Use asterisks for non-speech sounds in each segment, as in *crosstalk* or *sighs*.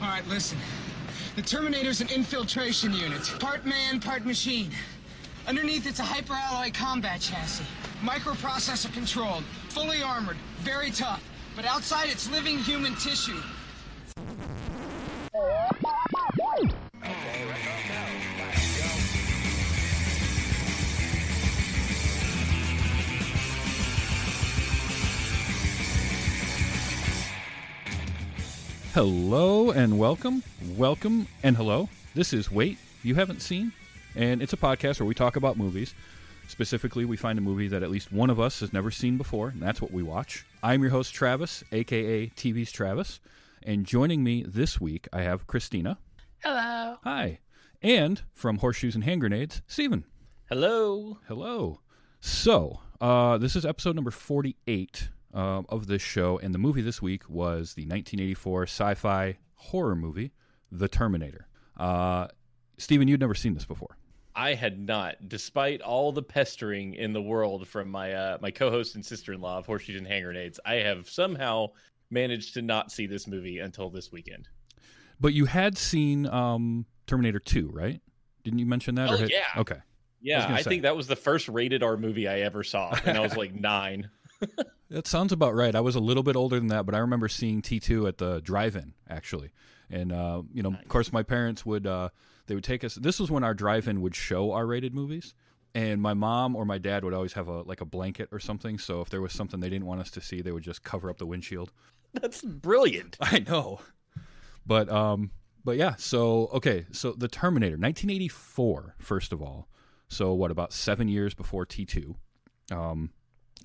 All right, listen. The Terminator's an infiltration unit. Part man, part machine. Underneath, it's a hyperalloy combat chassis. Microprocessor controlled. Fully armored. Very tough. But outside, it's living human tissue. Hello and welcome, welcome and hello. This is Wait You Haven't Seen, and it's a podcast where we talk about movies. Specifically, we find a movie that at least one of us has never seen before, and that's what we watch. I'm your host, Travis, aka TV's Travis, and joining me this week, I have Christina. Hello. Hi. And from Horseshoes and Hand Grenades, Steven. Hello. Hello. So, uh, this is episode number 48 um, of this show, and the movie this week was the 1984 sci fi horror movie, The Terminator. Uh, Steven, you'd never seen this before. I had not, despite all the pestering in the world from my uh, my co-host and sister-in-law of Horseshoes and Hand Grenades. I have somehow managed to not see this movie until this weekend. But you had seen um, Terminator 2, right? Didn't you mention that? Oh, had- yeah. Okay. Yeah, gonna I, think that was the first rated R movie I ever saw, and I was like *laughs* nine. *laughs* That sounds about right. I was a little bit older than that, but I remember seeing T2 at the drive-in actually. And uh, you know, of course my parents would uh, they would take us This was when our drive-in would show R-rated movies. And my mom or my dad would always have a like a blanket or something, so if there was something they didn't want us to see, they would just cover up the windshield. That's brilliant. *laughs* I know. But um but yeah, so okay, so The Terminator 1984 first of all. So what about 7 years before T2. Um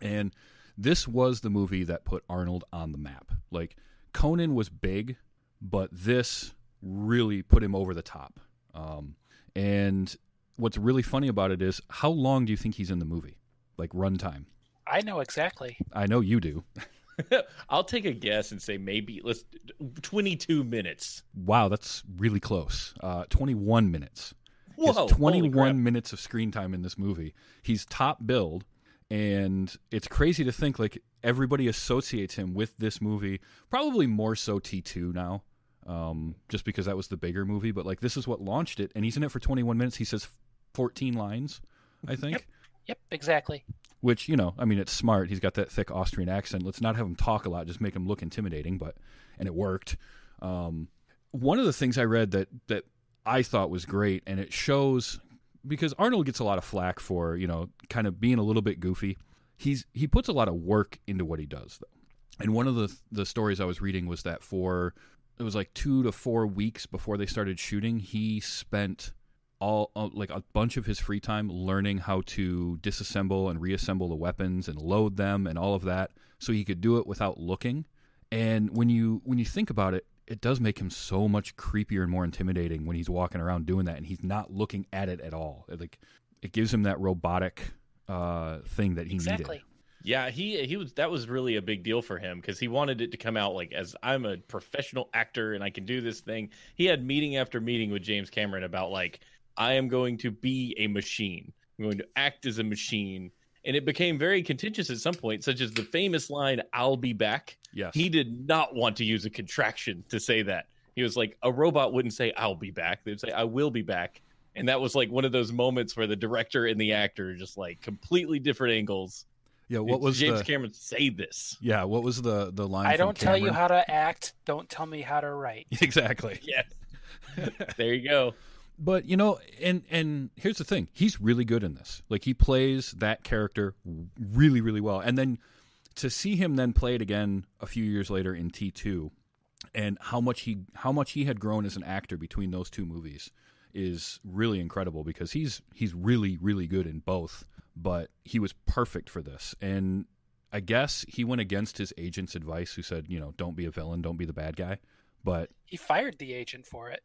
and this was the movie that put Arnold on the map. Like Conan was big, but this really put him over the top. Um and what's really funny about it is how long do you think he's in the movie? Like runtime. I know exactly. I know you do. *laughs* I'll take a guess and say maybe let's twenty-two minutes. Wow, that's really close. Uh, 21 minutes. Whoa, 21 minutes of screen time in this movie. He's top billed, and it's crazy to think like everybody associates him with this movie. Probably more so T2 now, um, just because that was the bigger movie. But like this is what launched it, and he's in it for 21 minutes. He says 14 lines, I think. Yep, exactly. Which you know, I mean, it's smart. He's got that thick Austrian accent. Let's not have him talk a lot. Just make him look intimidating. But and it worked. Um, one of the things I read that that I thought was great, and it shows because Arnold gets a lot of flack for you know kind of being a little bit goofy. He's he puts a lot of work into what he does though. And one of the the stories I was reading was that for it was like two to four weeks before they started shooting, he spent all uh, like a bunch of his free time learning how to disassemble and reassemble the weapons and load them and all of that, so he could do it without looking. And when you when you think about it, it does make him so much creepier and more intimidating when he's walking around doing that and he's not looking at it at all. It, like it gives him that robotic uh, thing that he Exactly. needed. Yeah, he he was that was really a big deal for him because he wanted it to come out like as I'm a professional actor and I can do this thing. He had meeting after meeting with James Cameron about like I am going to be a machine. I'm going to act as a machine. And it became very contentious at some point, such as the famous line, I'll be back. Yes. He did not want to use a contraction to say that. He was like, a robot wouldn't say, I'll be back. They'd say, I will be back. And that was like one of those moments where the director and the actor are just like completely different angles. yeah. What was James the Cameron say this? yeah? What was the the line? I don't tell you how to act. Don't tell me how to write. *laughs* exactly. Yes. *laughs* there you go. But you know, and and here's the thing: he's really good in this. Like he plays that character really, really well. And then to see him then play it again a few years later in T two, and how much he how much he had grown as an actor between those two movies is really incredible because he's he's really really good in both. But he was perfect for this, and I guess he went against his agent's advice, who said, you know, don't be a villain, don't be the bad guy. But He fired the agent for it.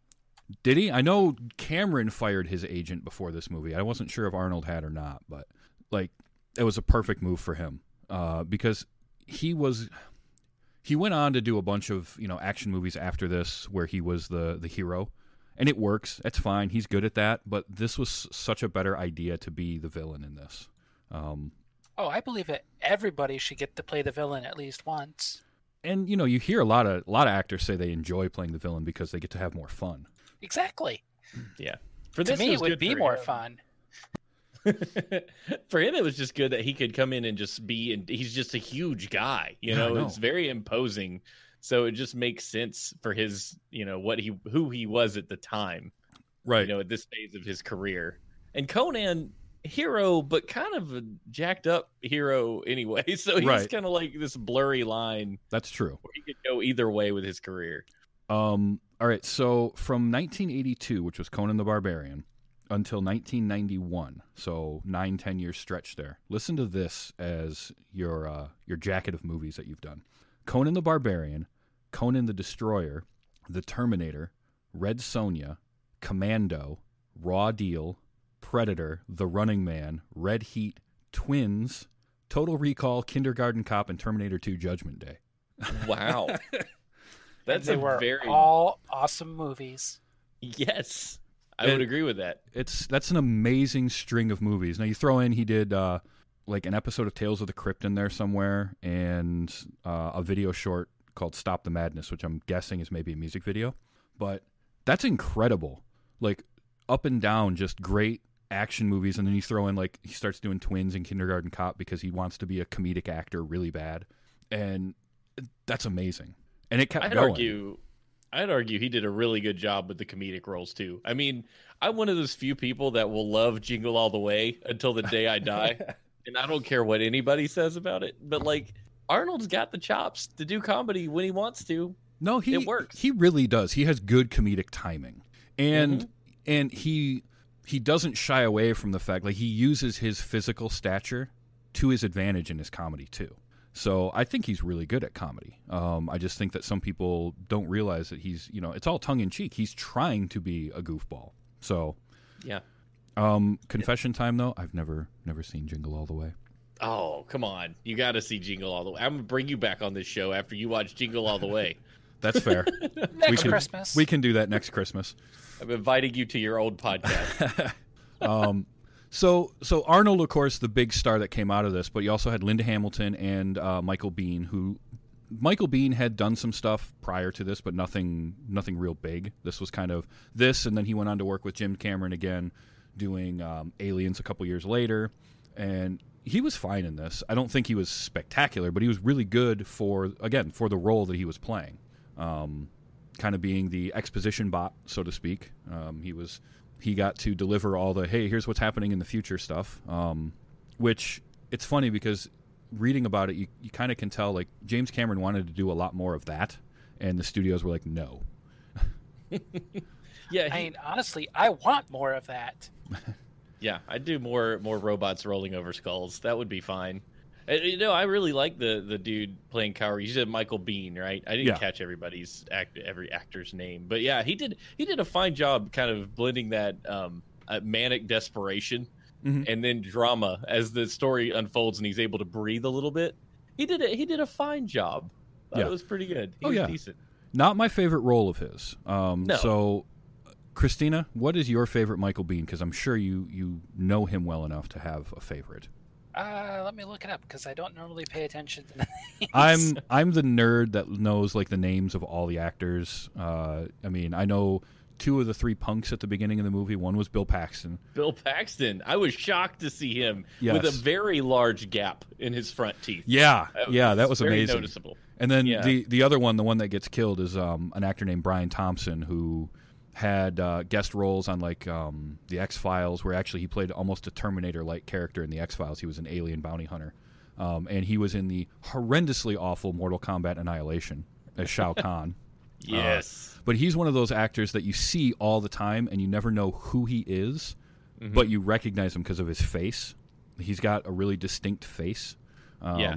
Did he? I know Cameron fired his agent before this movie. I wasn't sure if Arnold had or not, but like it was a perfect move for him uh, because he was he went on to do a bunch of you know action movies after this where he was the the hero, and it works. It's fine. He's good at that. But this was such a better idea to be the villain in this. Um, Oh, I believe that everybody should get to play the villain at least once. and you know you hear a lot of a lot of actors say they enjoy playing the villain because they get to have more fun. Exactly. Yeah. For To me, it was would be more him. fun. *laughs* for him, it was just good that he could come in and just be, and he's just a huge guy. You Yeah, know, know. it's very imposing. So it just makes sense for his, you know, what he, who he was at the time. Right. You know, at this phase of his career. And Conan, hero, but kind of a jacked up hero *laughs* anyway. So he's Right. kind of like this blurry line That's true. where he could go either way with his career. Um, all right, so from 1982, which was Conan the Barbarian, until 1991, so nine, ten years stretch there. Listen to this as your uh, your jacket of movies that you've done: Conan the Barbarian, Conan the Destroyer, The Terminator, Red Sonja, Commando, Raw Deal, Predator, The Running Man, Red Heat, Twins, Total Recall, Kindergarten Cop, and Terminator 2: Judgment Day. Wow. *laughs* And That's they a were very all awesome movies. yes. I It- would agree with that. it's that's an amazing string of movies. Now you throw in he did uh, like an episode of Tales of the Crypt in there somewhere, and uh, a video short called "Stop the Madness," which I'm guessing is maybe a music video. But that's incredible. Like up and down, just great action movies, and then you throw in like he starts doing Twins and Kindergarten Cop because he wants to be a comedic actor really bad, and that's amazing. And it kept I'd going. argue I'd argue he did a really good job with the comedic roles too. I mean, I'm one of those few people that will love Jingle All the Way until the day I die. *laughs* and I don't care what anybody says about it. But like Arnold's got the chops to do comedy when he wants to. No, he It works. He really does. He has good comedic timing, and Mm-hmm. and he he doesn't shy away from the fact like he uses his physical stature to his advantage in his comedy too. So I think he's really good at comedy. Um, I just think that some people don't realize that he's you know it's all tongue in cheek. He's trying to be a goofball. So Yeah. um, confession time though, I've never never seen Jingle All the Way. Oh, come on. You got to see Jingle All the Way. I'm going to bring you back on this show after you watch Jingle All the Way. *laughs* That's fair. *laughs* Next can, Christmas. We can do that next Christmas. I'm inviting you to your old podcast. *laughs* um, so so Arnold, of course, the big star that came out of this, but you also had Linda Hamilton and uh, Michael Biehn, who Michael Biehn had done some stuff prior to this, but nothing nothing real big. This was kind of this, and then he went on to work with Jim Cameron again, doing um, Aliens a couple years later, and he was fine in this. I don't think he was spectacular, but he was really good for again for the role that he was playing. Um, kind of being the exposition bot, so to speak. Um, he was he got to deliver all the hey, here's what's happening in the future stuff. Um, which it's funny because reading about it, you, you kind of can tell like James Cameron wanted to do a lot more of that, and the studios were like, no. *laughs* yeah. I mean, honestly, I want more of that. *laughs* Yeah, I'd do more more robots rolling over skulls. That would be fine. Uh, You know, I really like the the dude playing Cowrie. You said Michael Biehn, right? I didn't Yeah. catch everybody's act every actor's name, but yeah, he did he did a fine job, kind of blending that um, uh, manic desperation Mhm. and then drama as the story unfolds, and he's able to breathe a little bit. He did it. He did a fine job. Thought Yeah. It was pretty good. He Oh, was yeah. decent. Not my favorite role of his. Um, No. So, Christina, what is your favorite Michael Biehn? Because I'm sure you you know him well enough to have a favorite. Uh, let me look it up because I don't normally pay attention to *laughs* names. I'm I'm the nerd that knows like the names of all the actors. Uh, I mean, I know two of the three punks at the beginning of the movie. One was Bill Paxton. Bill Paxton. I was shocked to see him with a very large gap in his front teeth. Yeah, yeah, that was very amazing. noticeable. And then Yeah. the the other one, the one that gets killed, is um, an actor named Brian Thompson who had uh, guest roles on like um, the X Files, where actually he played almost a Terminator like character in the X Files. He was an alien bounty hunter, um, and he was in the horrendously awful Mortal Kombat Annihilation as Shao *laughs* Kahn. Yes. But he's one of those actors that you see all the time, and you never know who he is, Mm-hmm. but you recognize him because of his face. He's got a really distinct face. Um, Yeah.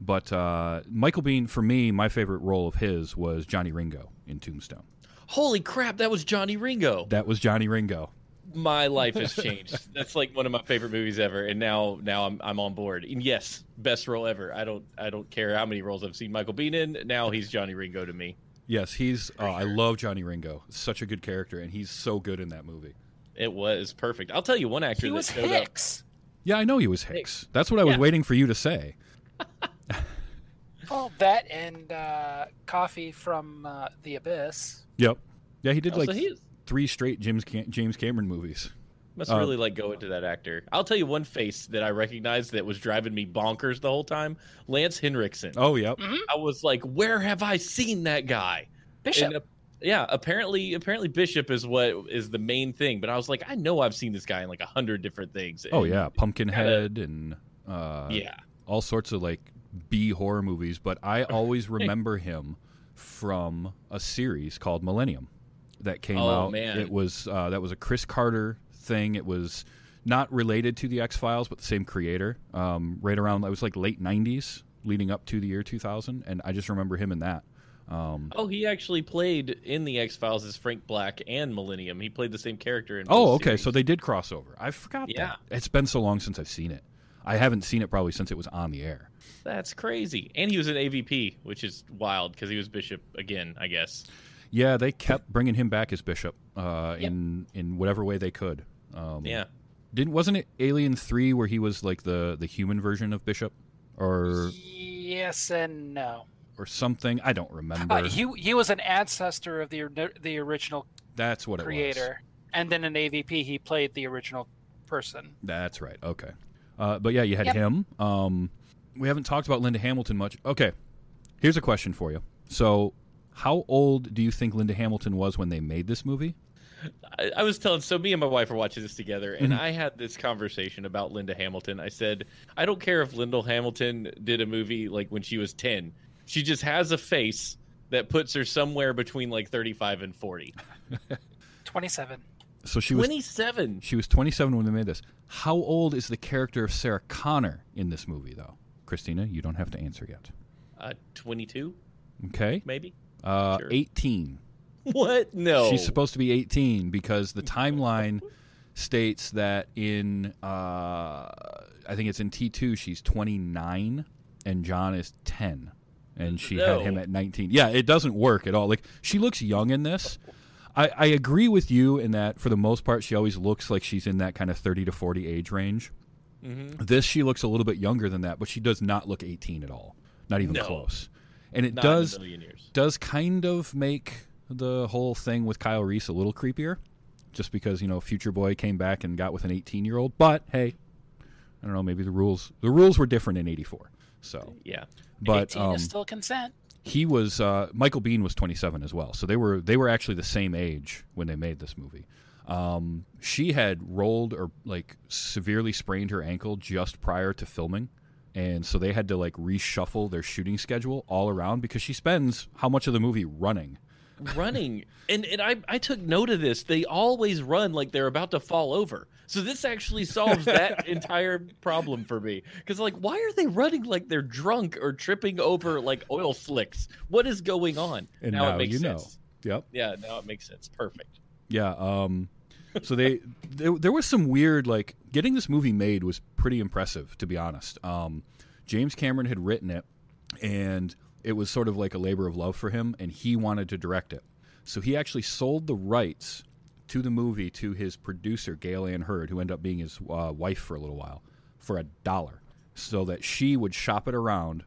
But uh, Michael Biehn, for me, my favorite role of his was Johnny Ringo in Tombstone. Holy crap, that was Johnny Ringo. That was Johnny Ringo. My life has changed. *laughs* That's like one of my favorite movies ever, and now now I'm I'm on board. And yes, best role ever. I don't I don't care how many roles I've seen Michael Biehn in. Now he's Johnny Ringo to me. Yes, he's. Uh, I love Johnny Ringo. Such a good character, and he's so good in that movie. It was perfect. I'll tell you one actor he that was showed up. Hicks. Yeah, I know he was Hicks. That's what I was Yeah. waiting for you to say. *laughs* Well, that and uh, Coffey from uh, the Abyss. Yep. Yeah, he did Oh, like so he three straight James Cam- James Cameron movies. must Uh, really like go into that actor. I'll tell you one face that I recognized that was driving me bonkers the whole time. Lance Henriksen. Oh, yep. I was like, where have I seen that guy? Bishop. And, uh, yeah, apparently, apparently Bishop is what is the main thing. But I was like, I know I've seen this guy in like a hundred different things. Oh And, yeah, Pumpkinhead and uh, yeah. all sorts of like B horror movies. But I always *laughs* remember him from a series called Millennium that came Oh, out. man. It was uh, that was a Chris Carter thing. It was not related to the X Files, but the same creator. Um, right around it was like late '90s, leading up to the year 2000, and I just remember him in that. Um, Oh, he actually played in the X Files as Frank Black and Millennium. He played the same character in. oh, okay, series. so they did cross over. I forgot Yeah. that. It's been so long since I've seen it. I haven't seen it probably since it was on the air. that's crazy. And he was an AVP, which is wild because he was Bishop again, I guess. Yeah, they kept bringing him back as Bishop uh, Yep. in in whatever way they could. Um, Yeah. didn't wasn't it Alien Three where he was like the the human version of Bishop, or yes and no. or something? I don't remember. Uh, he he was an ancestor of the the original That's what it was. creator, and then in AVP he played the original person. That's right. Okay, uh, but yeah, you had Yep. him. Um, we haven't talked about Linda Hamilton much. Okay, here's a question for you. So, how old do you think Linda Hamilton was when they made this movie? I, I was telling so me and my wife were watching this together and Mhm. I had this conversation about Linda Hamilton. I said, I don't care if Linda Hamilton did a movie like when she was 10. She just has a face that puts her somewhere between like 35 and 40. *laughs* Twenty-seven. So she was 27. She was 27 when they made this. How old is the character of Sarah Connor in this movie, though? Christina, you don't have to answer yet. Uh 22 Okay. maybe. Uh, Sure. 18. *laughs* What? No. She's supposed to be 18 because the timeline *laughs* states that in, uh, I think it's in T2, she's 29 and John is 10. And she had him at 19. Yeah, it doesn't work at all. Like, she looks young in this. I, I agree with you in that for the most part, she always looks like she's in that kind of 30 to 40 age range. Mhm. This she looks a little bit younger than that, but she does not look 18 at all. Not even No. close. And it Not does does kind of make the whole thing with Kyle Reese a little creepier, just because you know Future Boy came back and got with an 18 year old. But hey, I don't know. Maybe the rules the rules were different in '84. So, Yeah. but Eighteen um, is still consent. He was uh, Michael Biehn was 27 as well. So they were they were actually the same age when they made this movie. Um, she had rolled or like severely sprained her ankle just prior to filming, and so they had to like reshuffle their shooting schedule all around because she spends how much of the movie running. Running and and I, I took note of this they always run like they're about to fall over so this actually solves that *laughs* entire problem for me because like why are they running like they're drunk or tripping over like oil slicks what is going on And now, now it makes you sense know. Yep. yeah now it makes sense perfect Yeah. Um, so they there, there was some weird like getting this movie made was pretty impressive to be honest. Um, James Cameron had written it, and it was sort of like a labor of love for him, and he wanted to direct it. So he actually sold the rights to the movie to his producer Gale Anne Hurd, who ended up being his uh, wife for a little while, for a dollar, so that she would shop it around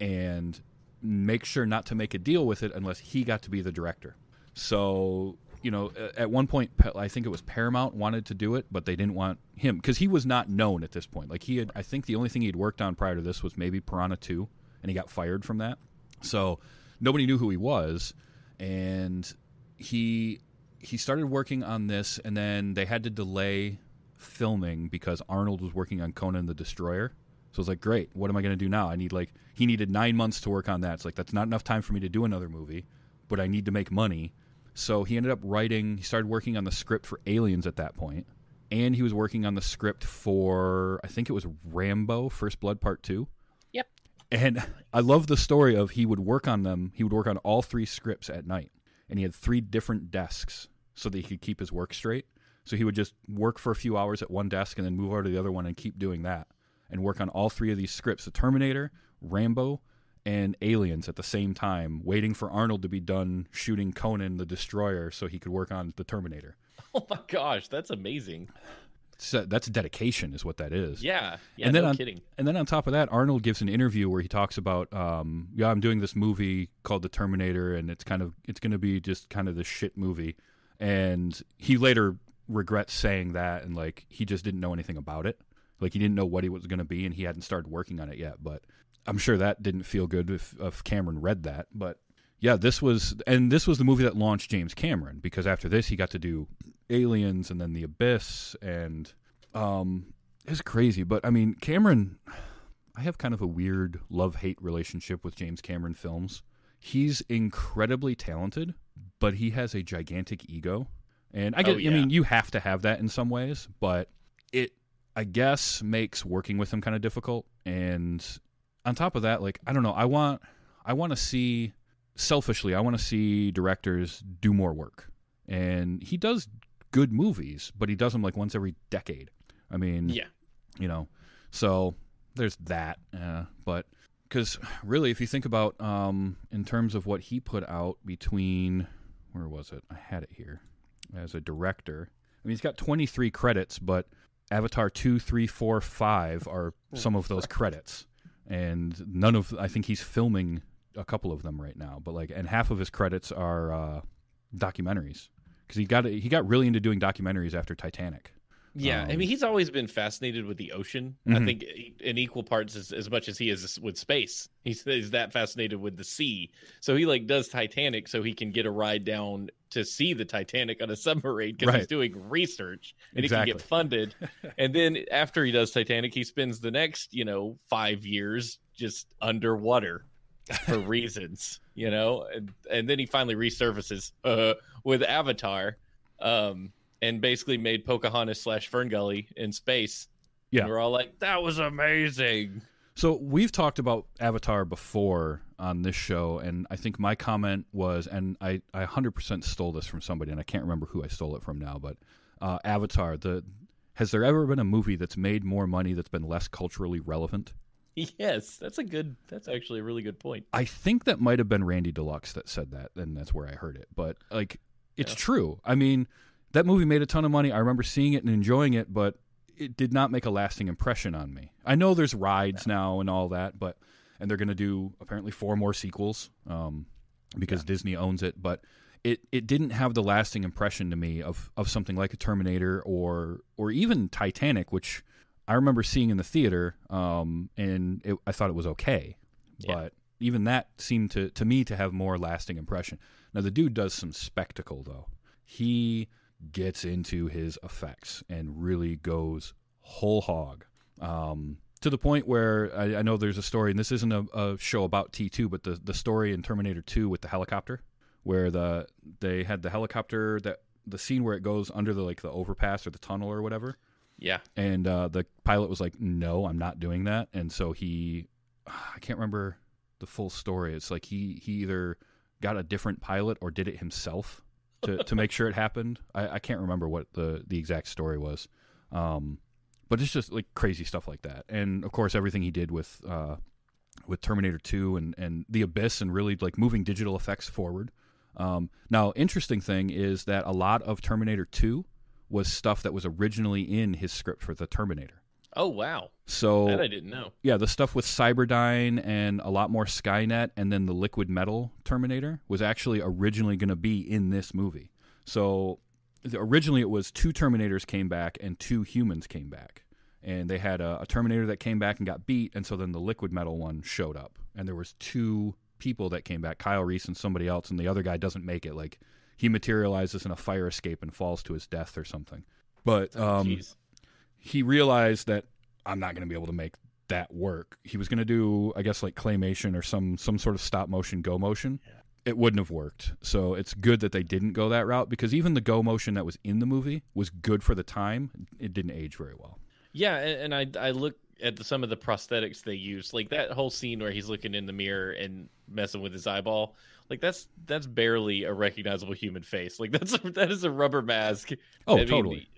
and make sure not to make a deal with it unless he got to be the director. So, you know, at one point, I think it was Paramount wanted to do it, but they didn't want him because he was not known at this point. Like he had, I think the only thing he'd worked on prior to this was maybe Piranha 2, and he got fired from that. So nobody knew who he was, and he he started working on this, and then they had to delay filming because Arnold was working on Conan the Destroyer. So I was like, great. What am I going to do now? I need like he needed nine months to work on that. It's like that's not enough time for me to do another movie, but I need to make money. So he ended up writing. He started working on the script for Aliens at that point, and he was working on the script for I think it was Rambo: First Blood Part Two. And I love the story of he would work on them. He would work on all three scripts at night, and he had three different desks so that he could keep his work straight. So he would just work for a few hours at one desk and then move over to the other one and keep doing that and work on all three of these scripts: the Terminator, Rambo, and Aliens at the same time, waiting for Arnold to be done shooting Conan the Destroyer so he could work on the Terminator. *laughs* oh my gosh that's amazing So that's dedication, is what that is. Yeah, yeah, And then no on- kidding. And then on top of that, Arnold gives an interview where he talks about, um, yeah, I'm doing this movie called The Terminator, and it's kind of it's going to be just kind of this shit movie. And he later regrets saying that, and like he just didn't know anything about it. Like he didn't know what he was going to be, and he hadn't started working on it yet. But I'm sure that didn't feel good if, if Cameron read that. But yeah, this was, and this was the movie that launched James Cameron because after this he got to do Aliens and then The Abyss, and um, it's crazy. But I mean, Cameron, I have kind of a weird love hate relationship with James Cameron films. He's incredibly talented, but he has a gigantic ego, and I get. Oh, I mean, you have to have that in some ways, but it, I guess, makes working with him kind of difficult. And on top of that, like I don't know, I want, I want to see, selfishly, I want to see directors do more work, and he does good movies, but he does them like once every decade. I mean, Yeah, you know so there's that uh, but because really if you think about um, in terms of what he put out between where was it? I had it here as a director. I mean he's got 23 credits but avatar 2 3 4 5 are some of those credits. And none of i think he's filming a couple of them right now but like and half of his credits are uh, documentaries because he got he got really into doing documentaries after titanic yeah. I Um, mean, he's always been fascinated with the ocean. I Mhm. think in equal parts as, as much as he is with space. He's, he's that fascinated with the sea. So he like does Titanic so he can get a ride down to see the Titanic on a *laughs* submarine because he's doing research and he can get funded. *laughs* and then after he does Titanic, he spends the next you know five years just underwater for reasons, you know, and and then he finally resurfaces uh, with Avatar, um, and basically made Pocahontas slash Ferngully in space. Yeah. and we're all like, that was amazing. So we've talked about Avatar before on this show, and I think my comment was, and I, I 100% stole this from somebody, and I can't remember who I stole it from now, but uh, Avatar, the has there ever been a movie that's made more money that's been less culturally relevant? *laughs* Yes, that's a good. That's actually a really good point. I think that might have been Randy Deluxe that said that, and that's where I heard it. But like, it's Yeah. true. I mean, that movie made a ton of money. I remember seeing it and enjoying it, but it did not make a lasting impression on me. I know there's rides now and all that, but and they're going to do apparently four more sequels um, because Disney owns it, but. It, it didn't have the lasting impression to me of, of something like a Terminator or or even Titanic, which I remember seeing in the theater, um, and it, I thought it was okay. Yeah. But even that seemed to to me to have more lasting impression. Now the dude does some spectacle though. He gets into his effects and really goes whole hog. Um, to the point where I, I know there's a story, and this isn't a, a show about T2, but the, the story in Terminator 2 with the helicopter, where the they had the helicopter that the scene where it goes under the like the overpass or the tunnel or whatever, Yeah, and uh, the pilot was like, "No, I'm not doing that." And so he, I can't remember the full story. It's like he he either got a different pilot or did it himself to, to make sure it happened. I, I can't remember what the the exact story was, um, but it's just like crazy stuff like that. And of course, everything he did with uh, with Terminator Two and and the Abyss and really like moving digital effects forward. Um, now, interesting thing is that a lot of Terminator Two was stuff that was originally in his script for the Terminator. Oh wow, So that I didn't know. yeah, the stuff with Cyberdyne and a lot more Skynet and then the liquid metal Terminator was actually originally going to be in this movie. So the- originally it was two Terminators came back and two humans came back. And they had a, a Terminator that came back and got beat, and so then the liquid metal one showed up. And there was two people that came back, Kyle Reese and somebody else, and the other guy doesn't make it. Like he materializes in a fire escape and falls to his death or something. But um, Jeez. he realized that I'm not going to be able to make that work. He was going to do, I guess, like claymation or some some sort of stop motion go motion. It wouldn't have worked. So it's good that they didn't go that route because even the go motion that was in the movie was good for the time. It didn't age very well. Yeah, and, and I I look at the, some of the prosthetics they use, like that whole scene where he's looking in the mirror and messing with his eyeball. Like that's that's barely a recognizable human face. Like *laughs* that's a, that is a rubber mask. Oh, totally.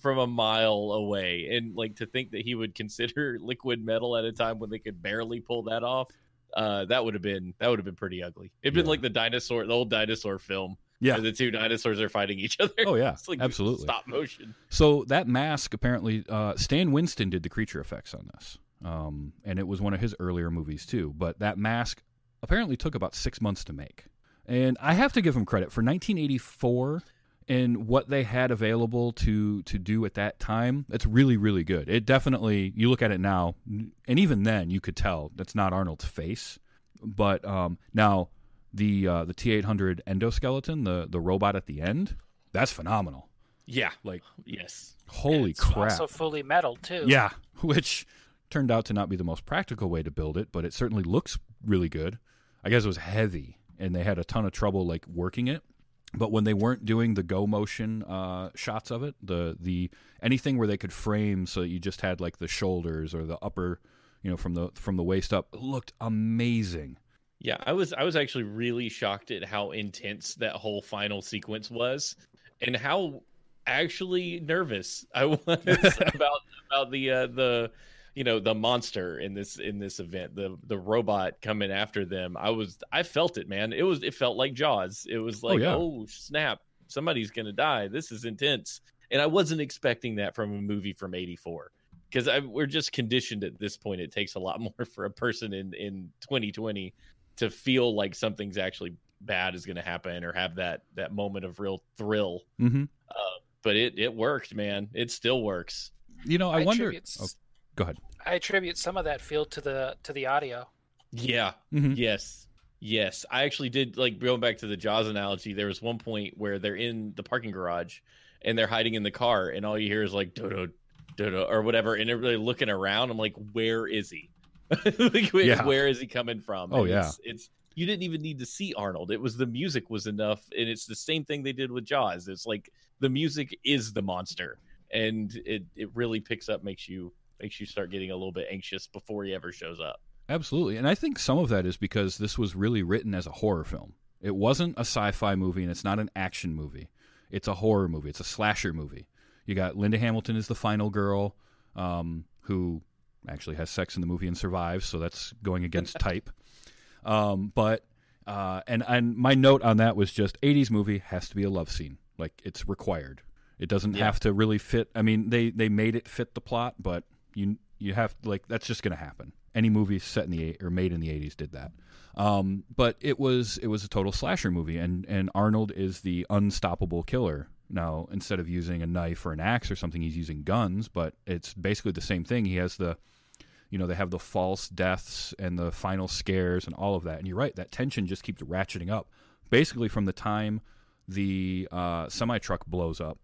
from a mile away, and like to think that he would *laughs* consider liquid metal at a time when they could barely pull that off. Uh, that would have been that would have been pretty ugly. It'd been like the dinosaur, the old dinosaur film Yeah. the two dinosaurs are fighting each other. Oh, yeah. *laughs* it's like Absolutely. stop motion. So that mask apparently, uh, Stan Winston did the creature effects on this, um, and it was one of his earlier movies too. But that mask apparently took about six months to make, and I have to give him credit for 1984 and what they had available to to do at that time. It's really really good. It definitely you look at it now, and even then you could tell that's not Arnold's face. But um, now the uh, the T eight hundred endoskeleton, the the robot at the end, that's phenomenal. Yeah, Like yes, holy It's crap! Also fully metal too. Yeah, *laughs* which turned out to not be the most practical way to build it, but it certainly looks really good. I guess it was heavy, and they had a ton of trouble like working it. But when they weren't doing the go motion uh, shots of it, the the anything where they could frame so that you just had like the shoulders or the upper, you know, from the from the waist up, looked amazing. Yeah. I was I was actually really shocked at how intense that whole final sequence was, and how actually nervous I *laughs* was *laughs* about about the uh, the you know the monster in this in this event the the robot coming after them. I was i felt it man. It was it felt like jaws. It was like yeah. oh snap somebody's gonna die. This is intense. And i wasn't expecting that from a movie from 84 because we're just conditioned at this point. It takes a lot *laughs* more for a person in in 2020 to feel like something's actually bad is going to happen or have that that moment of real thrill hmm but it it worked man it still works You know, I, wonder. attribute Oh, go ahead. I attribute some of that feel to the to the audio. yeah Mhm. Yes. Yes. I actually did like going back to the Jaws analogy, there was one point where they're in the parking garage and they're hiding in the car and all you hear is like do do do or whatever and everybody looking around. I'm like, where is he? *laughs* like where, Yeah. where is he coming from? Oh, And yeah. It's, it's you didn't even need to see Arnold. It was the music was enough and it's the same thing they did with Jaws. It's like the music is the monster and it it really picks up makes you makes you start getting a little bit anxious before he ever shows up. Absolutely. And I think some of that is because this was really written as a horror film. It wasn't a sci fi movie and it's not an action movie. It's a horror movie. It's a slasher movie. You got Linda Hamilton as the final girl, um, who actually has sex in the movie and survives, so that's going against type. *laughs* Um, but uh, and and my note on that was just 80s movie has to be a love scene. Like it's required. It doesn't Yeah. have to really fit. I mean, they they made it fit the plot, but you you have like that's just going to happen. Any movie set in the eight- or made in the 80s did that. Um, but it was it was a total slasher movie, and and Arnold is the unstoppable killer. Now instead of using a knife or an axe or something, he's using guns. But it's basically the same thing. He has the you know they have the false deaths and the final scares and all of that. And you're right, that tension just keeps ratcheting up. Basically, from the time the uh, semi truck blows up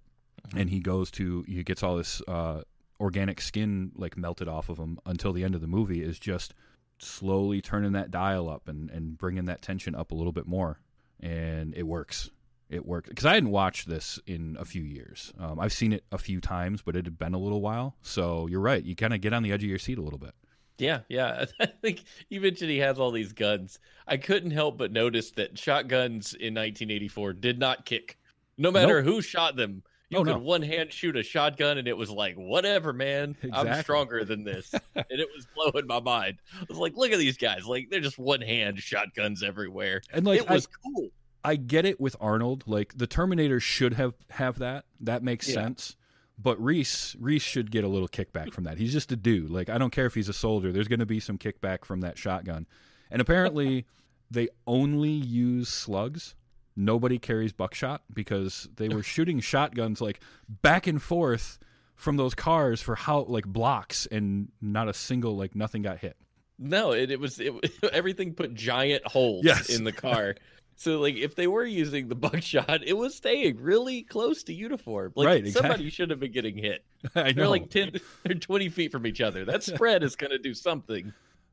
and he goes to he gets all this uh, organic skin like melted off of him until the end of the movie is just slowly turning that dial up and, and bringing that tension up a little bit more. And it works. It works. Because i hadn't watched this in a few years. Um, i've seen it a few times but it had been a little while. So you're right. You kind of get on the edge of your seat a little bit Yeah, yeah. *laughs* I think you mentioned he has all these guns. I couldn't help but notice that shotguns in 1984 did not kick. No matter who shot them, you Oh, could no. one hand shoot a shotgun, and it was like, whatever, man. I'm stronger than this, *laughs* and it was blowing my mind. I was like, look at these guys. Like they're just one hand shotguns everywhere. and like it I- was cool. I get it with Arnold. Like the Terminator should have have that. That makes Yeah. sense. But Reese Reese should get a little kickback from that. He's just a dude. Like I don't care if he's a soldier. There's going to be some kickback from that shotgun. And apparently *laughs* they only use slugs. Nobody carries buckshot because they were *laughs* shooting shotguns like back and forth from those cars for how like blocks and not a single like nothing got hit. No, it, it was it, *laughs* everything put giant holes Yes. in the car. So like if they were using the *laughs* buckshot, it was staying really close to uniform. Like Right, exactly. somebody should have been getting hit. *laughs* I They're like 10 *laughs* they're 20 feet from each other. That spread is going to do something.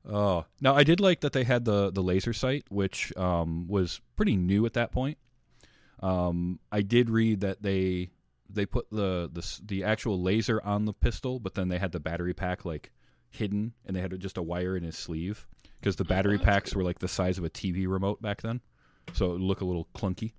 Oh, now I did like that they had the the laser sight, which um, was pretty new at that point. Um, I did read that they they put the, the the actual laser on the pistol, but then they had the battery pack like hidden, and they had just a wire in his sleeve because the battery packs were like the size of a TV remote back then, so it would look a little clunky.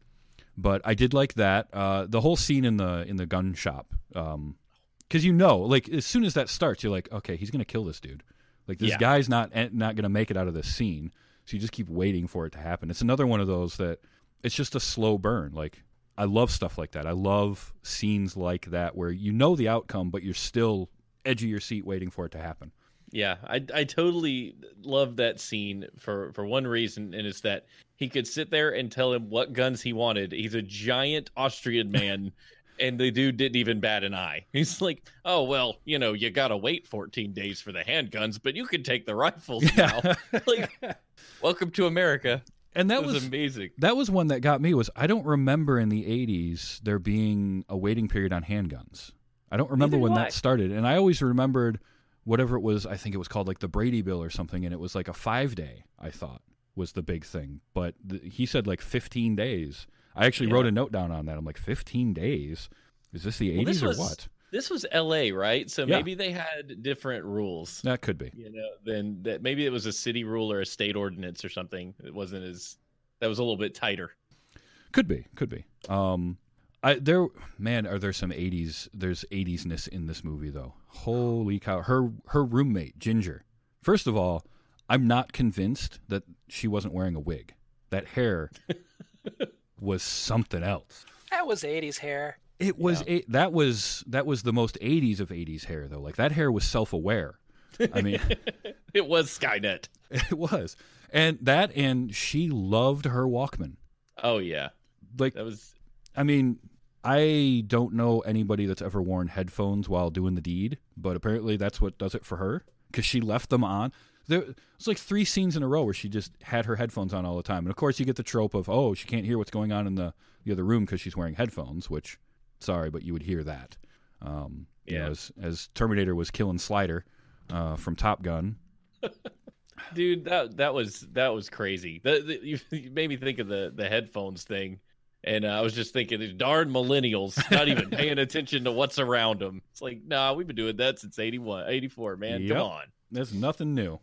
But I did like that. Uh, the whole scene in the in the gun shop, because you know, like as soon as that starts, you're like, okay, he's gonna kill this dude. Like this Yeah. guy's not eh, not gonna make it out of this scene. So you just keep waiting for it to happen. It's another one of those that it's just a slow burn. Like I love stuff like that. I love scenes like that where you know the outcome, but you're still edge of your seat waiting for it to happen. Yeah, I I totally love that scene for for one reason, and it's that he could sit there and tell him what guns he wanted. He's a giant Austrian man. *laughs* and the dude didn't even bat an eye. *laughs* He's like, "Oh well, you know, you gotta wait 14 days for the handguns, but you can take the rifles now." *laughs* like, welcome to America. And that That was, was amazing. that was one that got me was I don't remember in the 80s there being a waiting period on handguns. I don't remember Neither when do that started. And I always remembered whatever it was, I think it was called like the Brady Bill or something and it was like a 5 day, I thought was the big thing. But he said like 15 days. I actually Yeah. wrote a note down on that. I'm like 15 days. Is this the 80s Well, this or was- what? This was L.A., right? So Yeah. maybe they had different rules. That could be. You know, then that maybe it was a city rule or a state ordinance or something. It wasn't as that was a little bit tighter. Could be, could be. Um, I there, man, are there some '80s? There's '80s-ness in this movie, though. Holy cow! Her her roommate Ginger. First of all, I'm not convinced that she wasn't wearing a wig. That hair *laughs* was something else. That was 80s hair. It was a, that was that was the most '80s of '80s hair, though. Like that hair was self-aware. I mean, *laughs* It was Skynet. *laughs* it was, and that, and she loved her Walkman. Oh yeah, Like that was I mean, I don't know anybody that's ever worn headphones while doing the deed, but apparently that's what does it for her because she left them on. There, it's like three scenes in a row where she just had her headphones on all the time, and of course you get the trope of oh she can't hear what's going on in the the other room because she's wearing headphones. Which, sorry, but you would hear that. Um, you know, as as Terminator was killing Slider uh, from Top Gun. *laughs* dude. That that was that was crazy. The, the, you, *laughs* you made me think of the the headphones thing, and uh, I was just thinking, these darn millennials not even paying *laughs* attention to what's around them. It's like, nah, we've been doing that since 81, 84, man. Yep. Come on. There's nothing new.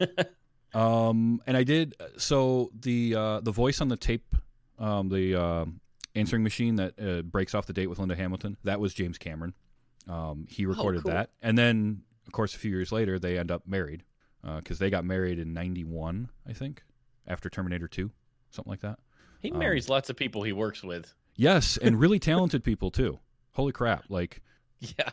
*laughs* um, and I did so the uh, the voice on the tape, um, the uh, answering machine that uh, breaks off the date with Linda Hamilton. That was James Cameron. Um, he recorded cool. that, and then of course a few years later they end up married because they got married in '91, I think, after Terminator Two, something like that. He Um, marries lots of people he works with. Yes, and *laughs* really talented people too. Holy crap! Like Yeah.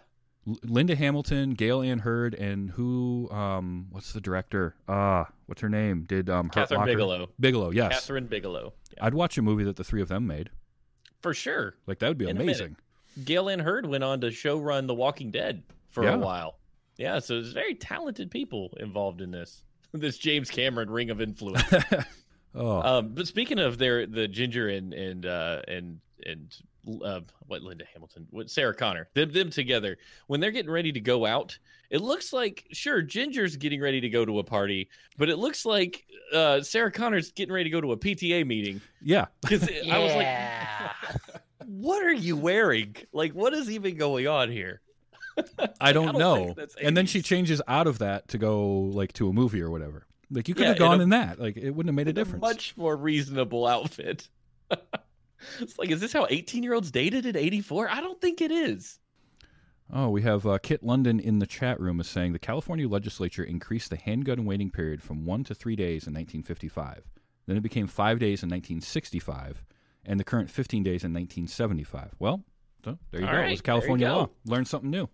L- Linda Hamilton, Gale Anne Hurd, and who? Um, what's the director? Ah, what's her name? Did um, Hurt Kathryn Locker? Bigelow. Bigelow, yes. Kathryn Bigelow. Yeah. I'd watch a movie that the three of them made. For sure. Like that would be In amazing. Gale Anne Hurd went on to show run The Walking Dead for Yeah. a while. Yeah, so there's very talented people involved in this. *laughs* This James Cameron ring of influence. *laughs* Oh, um, but speaking of their the Ginger and and uh, and and uh, what Linda Hamilton, what Sarah Connor, them them together when they're getting ready to go out, it looks like sure Ginger's getting ready to go to a party, but it looks like uh, Sarah Connor's getting ready to go to a PTA meeting yeah. *laughs* because I was like, *laughs* what are you wearing? Like, what is even going on here? I don't, *laughs* don't know. And then she changes out of that to go like to a movie or whatever. Like you could Yeah, have gone in a- in that. Like it wouldn't have made a difference. much more reasonable outfit. *laughs* it's like, is this how 18 year olds dated in 84? I don't think it is. Oh, we have uh, Kit London in the chat room is saying the California legislature increased the handgun waiting period from one to three days in 1955. Then it became five days in 1965, and the current 15 days in 1975. Well, so there you All go. right, it was California law. Learned something new.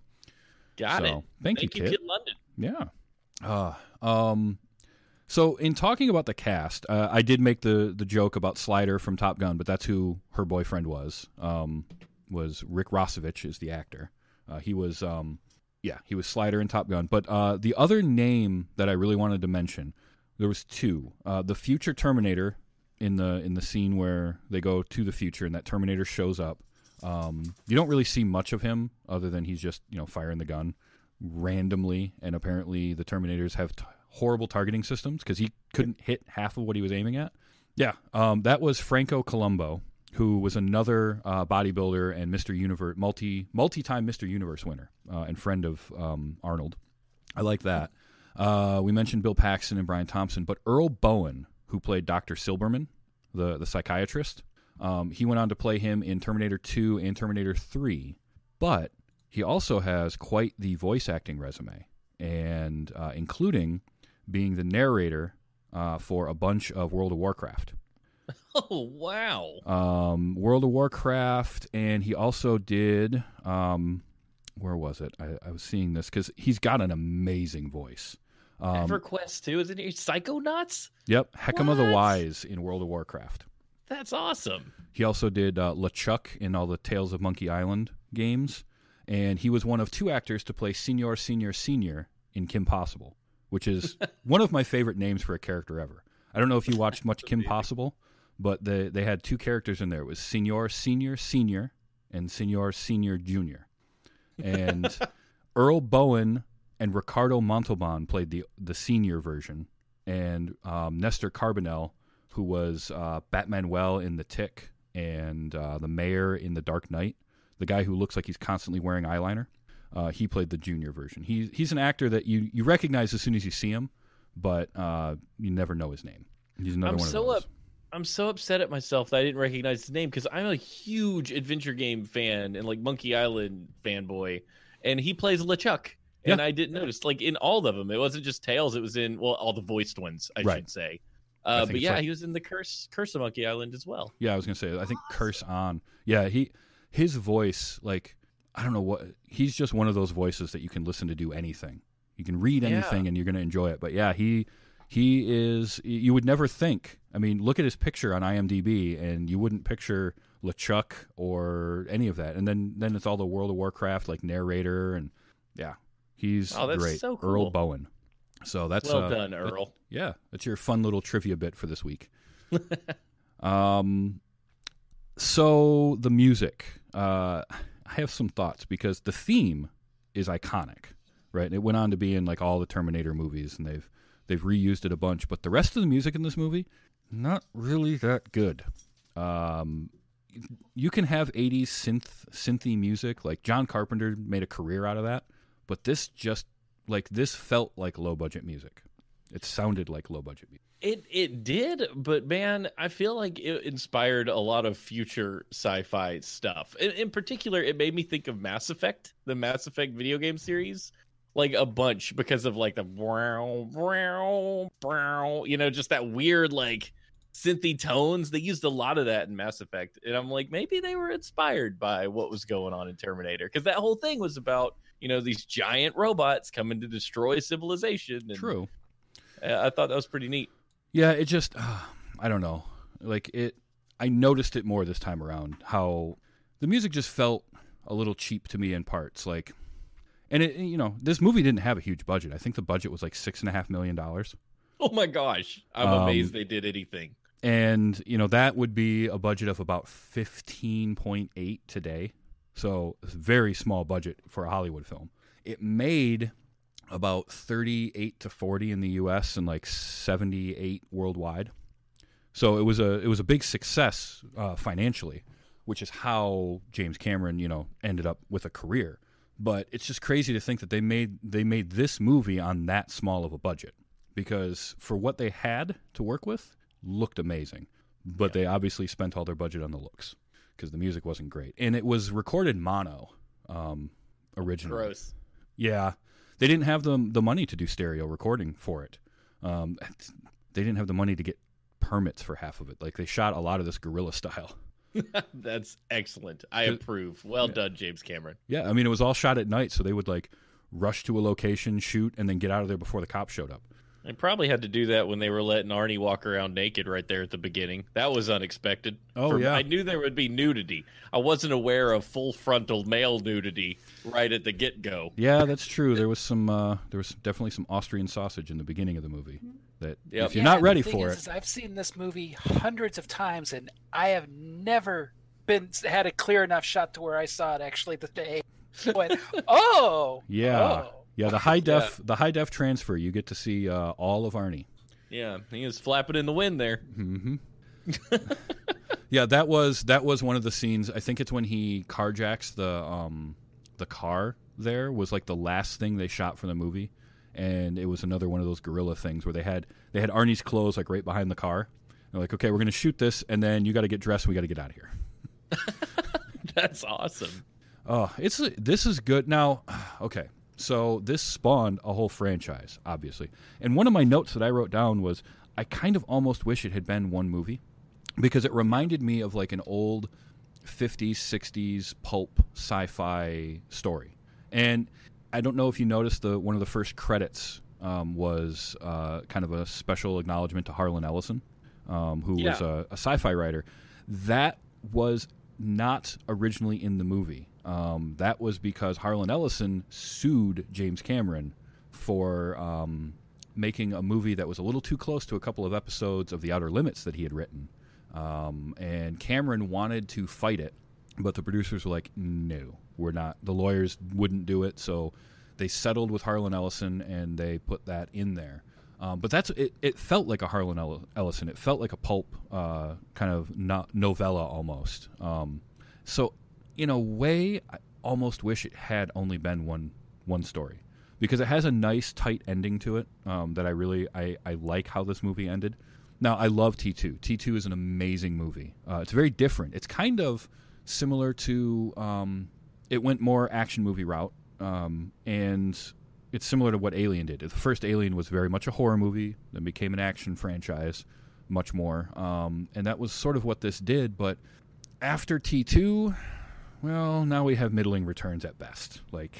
Got So, it. thank you, you, Kit. Kid London. Yeah. Uh, um, so in talking about the cast, uh, I did make the the joke about Slider from Top Gun, but that's who her boyfriend was. Um, was Rick Rossovich is the actor. Uh, he was um, yeah, he was Slider in Top Gun. But uh, the other name that I really wanted to mention, there was two. Uh, the future Terminator in the in the scene where they go to the future and that Terminator shows up. Um, you don't really see much of him other than he's just you know firing the gun randomly, and apparently the Terminators have t- horrible targeting systems because he couldn't hit half of what he was aiming at. Yeah, um, that was Franco Columbu, who was another uh, bodybuilder and Mr. Universe multi multi time Mr. Universe winner uh, and friend of um, Arnold. I like that. Uh, we mentioned Bill Paxton and Brian Thompson, but Earl Boen, who played Doctor Silberman, the the psychiatrist, um, he went on to play him in Terminator 2 and Terminator 3. But he also has quite the voice acting resume, and uh, including being the narrator uh, for a bunch of World of Warcraft. *laughs* Oh wow! um, World of Warcraft, and he also did. Um, where was it? I, I was seeing this because he's got an amazing voice. Um, EverQuest too, isn't he? Psychonauts. yep, Hecama the Wise in World of Warcraft. That's awesome. He also did uh, LeChuck in all the Tales of Monkey Island games, and he was one of two actors to play Señor Senior Senior in Kim Possible, which is *laughs* one of my favorite names for a character ever. I don't know if you watched much Kim Possible, but they they had two characters in there. It was Señor Senior Senior and Señor Senior Junior, and *laughs* Earl Boen and Ricardo Montalban played the the senior version, and um, Nestor Carbonell, who was uh, Batmanuel in The Tick and uh, the mayor in The Dark Knight, the guy who looks like he's constantly wearing eyeliner. Uh, he played the junior version. He, he's an actor that you, you recognize as soon as you see him, but uh, you never know his name. He's another I'm one so of those. up. I'm so upset at myself that I didn't recognize his name because I'm a huge adventure game fan and like Monkey Island fanboy, and he plays LeChuck. And I didn't notice, like in all of them, it wasn't just Tales. It was in well, all the voiced ones, I Right. should say. Uh, but yeah, like- he was in the Curse Curse of Monkey Island as well. Yeah, I was gonna say. I think Curse on. Yeah, he his voice like I don't know what he's just one of those voices that you can listen to do anything. You can read Yeah. anything and you're gonna enjoy it. But yeah, he he is. You would never think. I mean, look at his picture on IMDb, and you wouldn't picture LeChuck or any of that. And then then it's all the World of Warcraft like narrator and yeah, he's Oh, great. so Earl. Boen. So that's well uh, done, that- Earl. yeah, that's your fun little trivia bit for this week. *laughs* um, so the music, uh, I have some thoughts because the theme is iconic, right? And it went on to be in like all the Terminator movies, and they've they've reused it a bunch. But the rest of the music in this movie, not really that good. Um, you can have '80s synth synthy music, like John Carpenter made a career out of that, but this just like this felt like low budget music. It sounded like low budget music. It it did, but man, I feel like it inspired a lot of future sci-fi stuff. In, in particular, it made me think of Mass Effect, the Mass Effect video game series, like a bunch because of like the brow brow brow, you know, just that weird like synthy tones. They used a lot of that in Mass Effect, and I'm like, maybe they were inspired by what was going on in Terminator because that whole thing was about you know these giant robots coming to destroy civilization. And, True. uh, I thought that was pretty neat. Yeah, it just uh, *sighs* I don't know. Like it I noticed it more this time around how the music just felt a little cheap to me in parts. Like and it you know, this movie didn't have a huge budget. I think the budget was like six and a half million dollars. *laughs* Oh my gosh. I'm Um, amazed they did anything. And, you know, that would be a budget of about fifteen point eight today. So it's a very small budget for a Hollywood film. It made about 38 to 40 in the US and like 78 worldwide. So it was a it was a big success uh, financially, which is how James Cameron, you know, ended up with a career. But it's just crazy to think that they made they made this movie on that small of a budget because for what they had to work with, looked amazing. But they obviously spent all their budget on the looks because the music wasn't great, and it was recorded mono um, originally. Gross. Yeah, they didn't have the the money to do stereo recording for it. Um, they didn't have the money to get permits for half of it. Like they shot a lot of this guerrilla style. *laughs* That's excellent. I approve. Well done, James Cameron. Yeah, I mean it was all shot at night, so they would like rush to a location, shoot, and then get out of there before the cops showed up. They probably had to do that when they were letting Arnie walk around naked right there at the beginning. That was unexpected. Oh, For- yeah. I knew there would be nudity. I wasn't aware of full frontal male nudity right at the get go. Yeah, that's true. There was some uh, there was definitely some Austrian sausage in the beginning of the movie. That Yep. if you're Yeah, not ready for is, it, is I've seen this movie hundreds of times, and I have never been had a clear enough shot to where I saw it actually the day. I Went, *laughs* oh, yeah, oh. Yeah, the high def the high def transfer, you get to see uh, all of Arnie. Yeah, he was flapping in the wind there. hmm *laughs* yeah, that was that was one of the scenes. I think it's when he carjacks the um the car. There was like the last thing they shot for the movie, and it was another one of those gorilla things where they had they had Arnie's clothes like right behind the car. They're like, okay, we're gonna shoot this, and then you got to get dressed. and We got to get out of here. *laughs* That's awesome. Oh, it's this is good now. Okay, so this spawned a whole franchise, obviously. And one of my notes that I wrote down was I kind of almost wish it had been one movie because it reminded me of like an old 50s 60s pulp sci-fi story. And i don't know if you noticed the one of the first credits um, was uh, kind of a special acknowledgement to harlan ellison um, who was a, a sci-fi writer. That was not originally in the movie um, that was because harlan ellison sued james cameron for um, making a movie that was a little too close to a couple of episodes of the outer limits that he had written um, and Cameron wanted to fight it, but the producers were like, "No, we're not." The lawyers wouldn't do it, so they settled with Harlan Ellison and they put that in there. Um, but that's it. It felt like a Harlan Ellison. It felt like a pulp uh, kind of no- novella almost. Um, so, in a way, I almost wish it had only been one one story because it has a nice tight ending to it um, that I really I, I like how this movie ended. Now I love T two. T two is an amazing movie. Uh, it's very different. It's kind of similar to um, it went more action movie route, um, and it's similar to what Alien did. The first Alien was very much a horror movie, then became an action franchise, much more, um, and that was sort of what this did. But after T two, well, now we have middling returns at best. Like,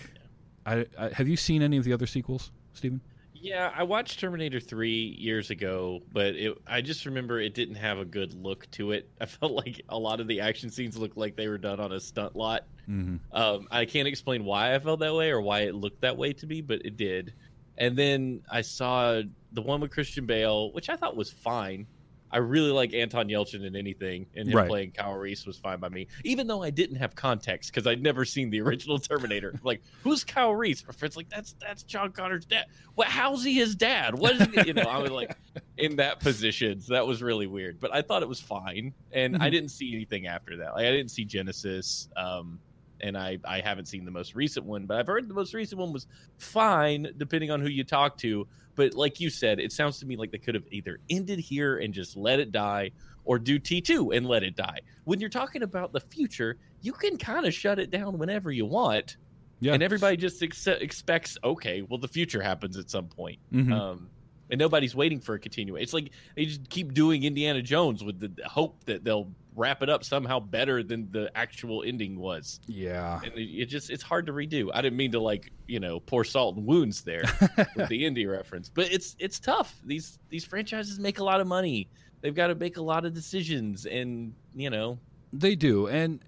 I, I, have you seen any of the other sequels, Stephen? Yeah, I watched Terminator 3 years ago, but it, I just remember it didn't have a good look to it. *laughs* I felt like a lot of the action scenes looked like they were done on a stunt lot. Mm-hmm. Um, I can't explain why I felt that way or why it looked that way to me, but it did. And then I saw the one with Christian Bale, which I thought was fine. I really like Anton Yelchin in anything, and him Right. playing Kyle Reese was fine by me, even though I didn't have context because I'd never seen the original *laughs* Terminator. like, who's Kyle Reese? My friend's like, that's that's John Connor's dad. What? How's he his dad? What is he? You know, I was like *laughs* in that position, so that was really weird. But I thought it was fine, and I Mhm. didn't see anything after that. Like, I didn't see Genisys. Um, and I, I haven't seen the most recent one, but I've heard the most recent one was fine, depending on who you talk to. But like you said, it sounds to me like they could have either ended here and just let it die, or do T2 and let it die. When you're talking about the future, you can kind of shut it down whenever you want, Yeah, and everybody just ex- expects, okay, well, the future happens at some point. Mhm. Um, and nobody's waiting for a continuation. It's like they just keep doing Indiana Jones with the hope that they'll wrap it up somehow better than the actual ending was yeah. and it, it just it's hard to redo. I didn't mean to like you know pour salt and wounds there *laughs* with the indie reference, but it's it's tough. These these franchises make a lot of money. They've got to make a lot of decisions, and you know They do, and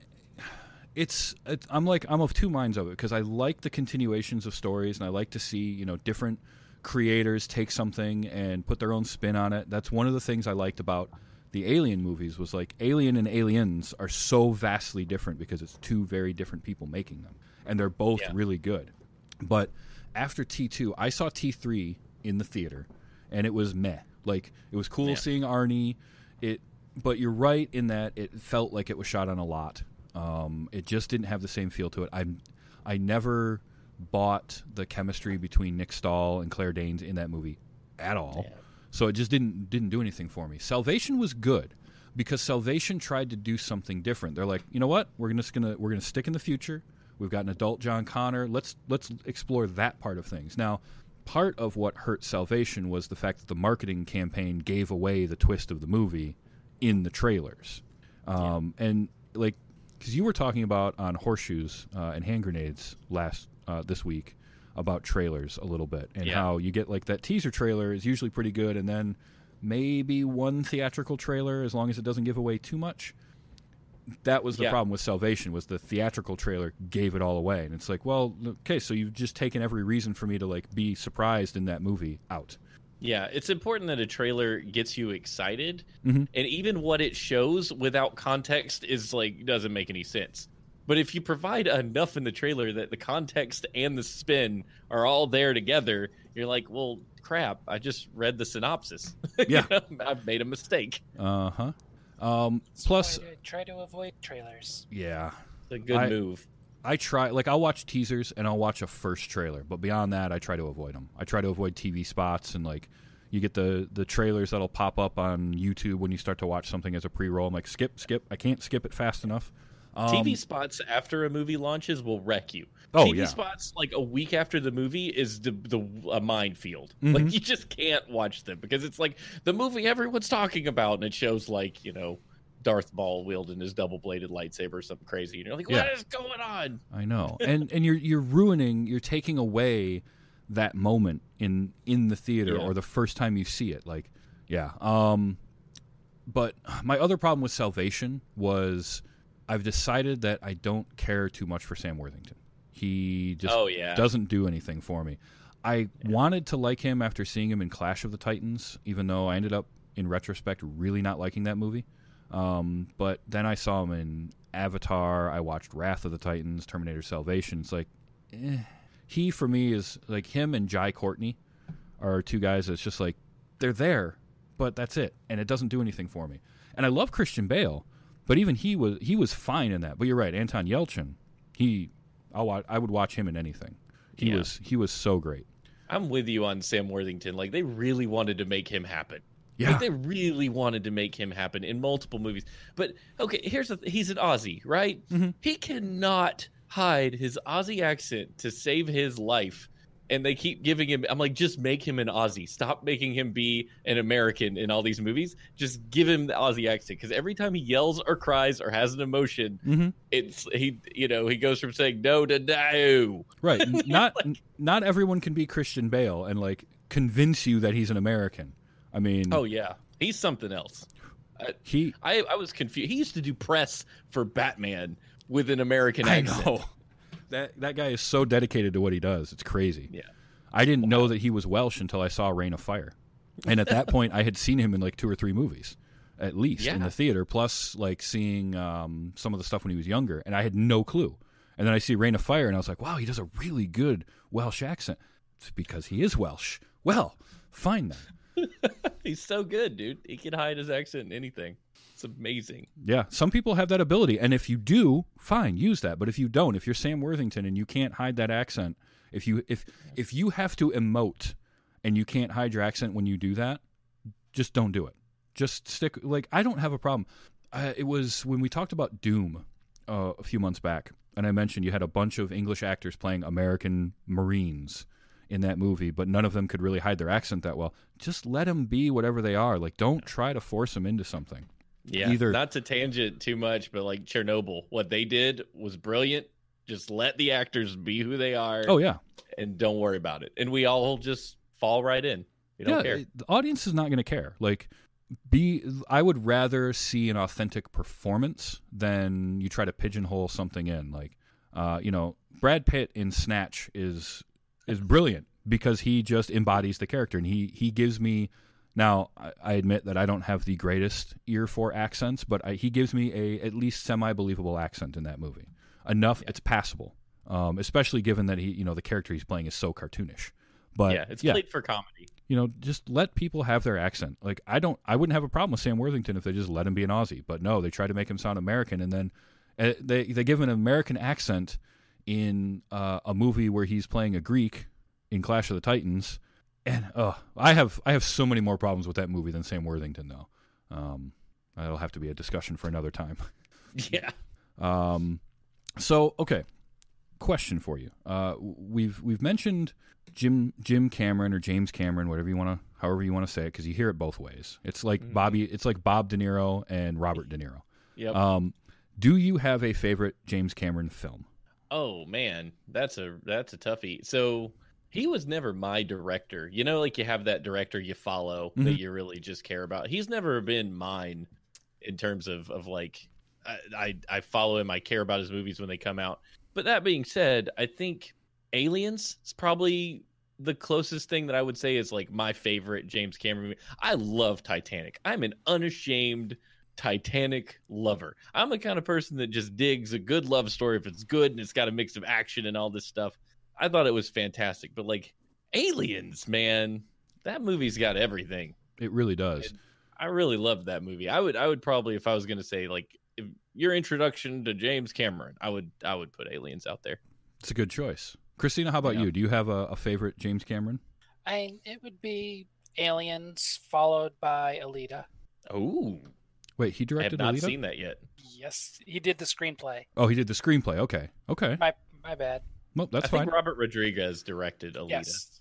it's, it's I'm like I'm of two minds of it because I like the continuations of stories, and I like to see you know different creators take something and put their own spin on it. That's one of the things I liked about the Alien movies was like Alien and Aliens are so vastly different because it's two very different people making them, and they're both Yeah. really good. But after T two, I saw T three in the theater, and it was meh. Like it was cool Yeah. seeing Arnie. It, but you're right in that it felt like it was shot on a lot. Um, it just didn't have the same feel to it. I'm, I never bought the chemistry between Nick Stahl and Claire Danes in that movie at all. Yeah. So it just didn't didn't do anything for me. Salvation was good because Salvation tried to do something different. They're like, you know what? We're just gonna we're gonna stick in the future. We've got an adult John Connor. Let's let's explore that part of things. Now, part of what hurt Salvation was the fact that the marketing campaign gave away the twist of the movie in the trailers, um, and like because you were talking about on horseshoes uh, and hand grenades last uh, this week about trailers a little bit and Yeah. how you get like that teaser trailer is usually pretty good and then maybe one theatrical trailer as long as it doesn't give away too much that was the Yeah. problem with salvation was the theatrical trailer gave it all away and it's like well okay so you've just taken every reason for me to like be surprised in that movie out yeah, it's important that a trailer gets you excited, Mhm. and even what it shows without context is like doesn't make any sense. But if you provide enough in the trailer that the context and the spin are all there together, you're like, well, crap! I just read the synopsis. *laughs* You Yeah. know, I've made a mistake. uh-huh um That's plus why try to avoid trailers. yeah It's a good I- move. I try like I'll watch teasers and I'll watch a first trailer, but beyond that, I try to avoid them. I try to avoid TV spots and like you get the the trailers that'll pop up on YouTube when you start to watch something as a pre-roll. I'm like skip, skip. I can't skip it fast enough. Um, TV spots after a movie launches will wreck you. Oh, TV yeah. spots like a week after the movie is the the a minefield. Mhm. Like you just can't watch them because it's like the movie everyone's talking about, and it shows like you know Darth Maul wielding his double bladed lightsaber or something crazy. And you're like, what is Yeah. going on? I know, *laughs* and and you're you're ruining, you're taking away that moment in in the theater Yeah. or the first time you see it. Like, yeah. Um, but my other problem with Salvation was I've decided that I don't care too much for Sam Worthington. He just oh yeah. doesn't do anything for me. I wanted to like him after seeing him in Clash of the Titans, even though I ended up, in retrospect, really not liking that movie. Um, but then I saw him in Avatar. I watched Wrath of the Titans, Terminator Salvation. It's like, eh. he for me is like him and Jai Courtney are two guys that's just like they're there, but that's it, and it doesn't do anything for me. And I love Christian Bale, but even he was he was fine in that. But you're right, Anton Yelchin, he, watch, I would watch him in anything. He Yeah. was he was so great. I'm with you on Sam Worthington. Like they really wanted to make him happen. Yeah. Like they really wanted to make him happen in multiple movies. But okay, here's the th- he's an Aussie, right? Mhm. He cannot hide his Aussie accent to save his life. And they keep giving him I'm like just make him an Aussie. Stop making him be an American in all these movies. Just give him the Aussie accent cuz every time he yells or cries or has an emotion, Mm-hmm. it's he you know, he goes from saying no to no. Right. *laughs* Not n- not everyone can be Christian Bale and like convince you that he's an American. I mean, Oh yeah. He's something else. he. I, I was confused. He used to do press for Batman with an American I accent. know that that guy is so dedicated to what he does. It's crazy. Yeah. I didn't know that he was Welsh until I saw Reign of Fire, and at that point, I had seen him in like two or three movies, at least in the theater. Plus, like seeing um, some of the stuff when he was younger, and I had no clue. And then I see Reign of Fire, and I was like, "Wow, he does a really good Welsh accent." It's because he is Welsh. Well, fine then. *laughs* He's so good, dude. He can hide his accent in anything. It's amazing. Yeah, some people have that ability, and if you do, fine, use that. But if you don't, if you're Sam Worthington and you can't hide that accent, if you if if you have to emote and you can't hide your accent when you do that, just don't do it. Just stick. Like I don't have a problem. Uh, it was when we talked about Doom uh, a few months back, and I mentioned you had a bunch of English actors playing American Marines in that movie, but none of them could really hide their accent that well. Just let them be whatever they are. Like, don't try to force them into something. Yeah. Either- Not to tangent too much, but like Chernobyl, what they did was brilliant. Just let the actors be who they are Oh yeah, and don't worry about it. And we all just fall right in. We don't yeah, care. the audience is not going to care. Like, be I would rather see an authentic performance than you try to pigeonhole something in. Like, uh, you know, Brad Pitt in Snatch is is brilliant because he just embodies the character, and he he gives me. Now, I, I admit that I don't have the greatest ear for accents, but I, he gives me a at least semi believable accent in that movie. Enough, it's passable. Um, especially given that he, you know, the character he's playing is so cartoonish. But yeah, it's played for comedy. you know, just let people have their accent. Like I don't, I wouldn't have a problem with Sam Worthington if they just let him be an Aussie. But no, they try to make him sound American, and then uh, they they give him an American accent in uh, a movie where he's playing a Greek in Clash of the Titans. And oh, I have I have so many more problems with that movie than Sam Worthington, though. Um, that'll have to be a discussion for another time. *laughs* Yeah. Um, so okay, question for you. Uh, we've we've mentioned Jim Jim Cameron or James Cameron, whatever you want to, however you want to say it, because you hear it both ways. It's like Mhm. Bobby, it's like Bob De Niro and Robert De Niro. Yep. Um, do you have a favorite James Cameron film? Oh man, that's a that's a toughie. So he was never my director. You know, like you have that director you follow that Mhm. you really just care about. He's never been mine in terms of of like I, I I follow him. I care about his movies when they come out. But that being said, I think Aliens is probably the closest thing that I would say is like my favorite James Cameron movie. I love Titanic. I'm an unashamed Titanic lover. I'm the kind of person that just digs a good love story if it's good and it's got a mix of action and all this stuff. I thought it was fantastic, but like Aliens, man, that movie's got everything. It really does. I really loved that movie. I would I would probably if I was going to say like if your introduction to James Cameron, I would I would put Aliens out there. It's a good choice. Christina, how about Yeah. you? Do you have a, a favorite James Cameron? I it would be Aliens followed by Alita. Oh, Wait, he directed Alita? I have not Alita? seen that yet. Yes, he did the screenplay. Oh, he did the screenplay. Okay, okay. My my bad. Well, that's I fine. think Robert Rodriguez directed Alita. Yes.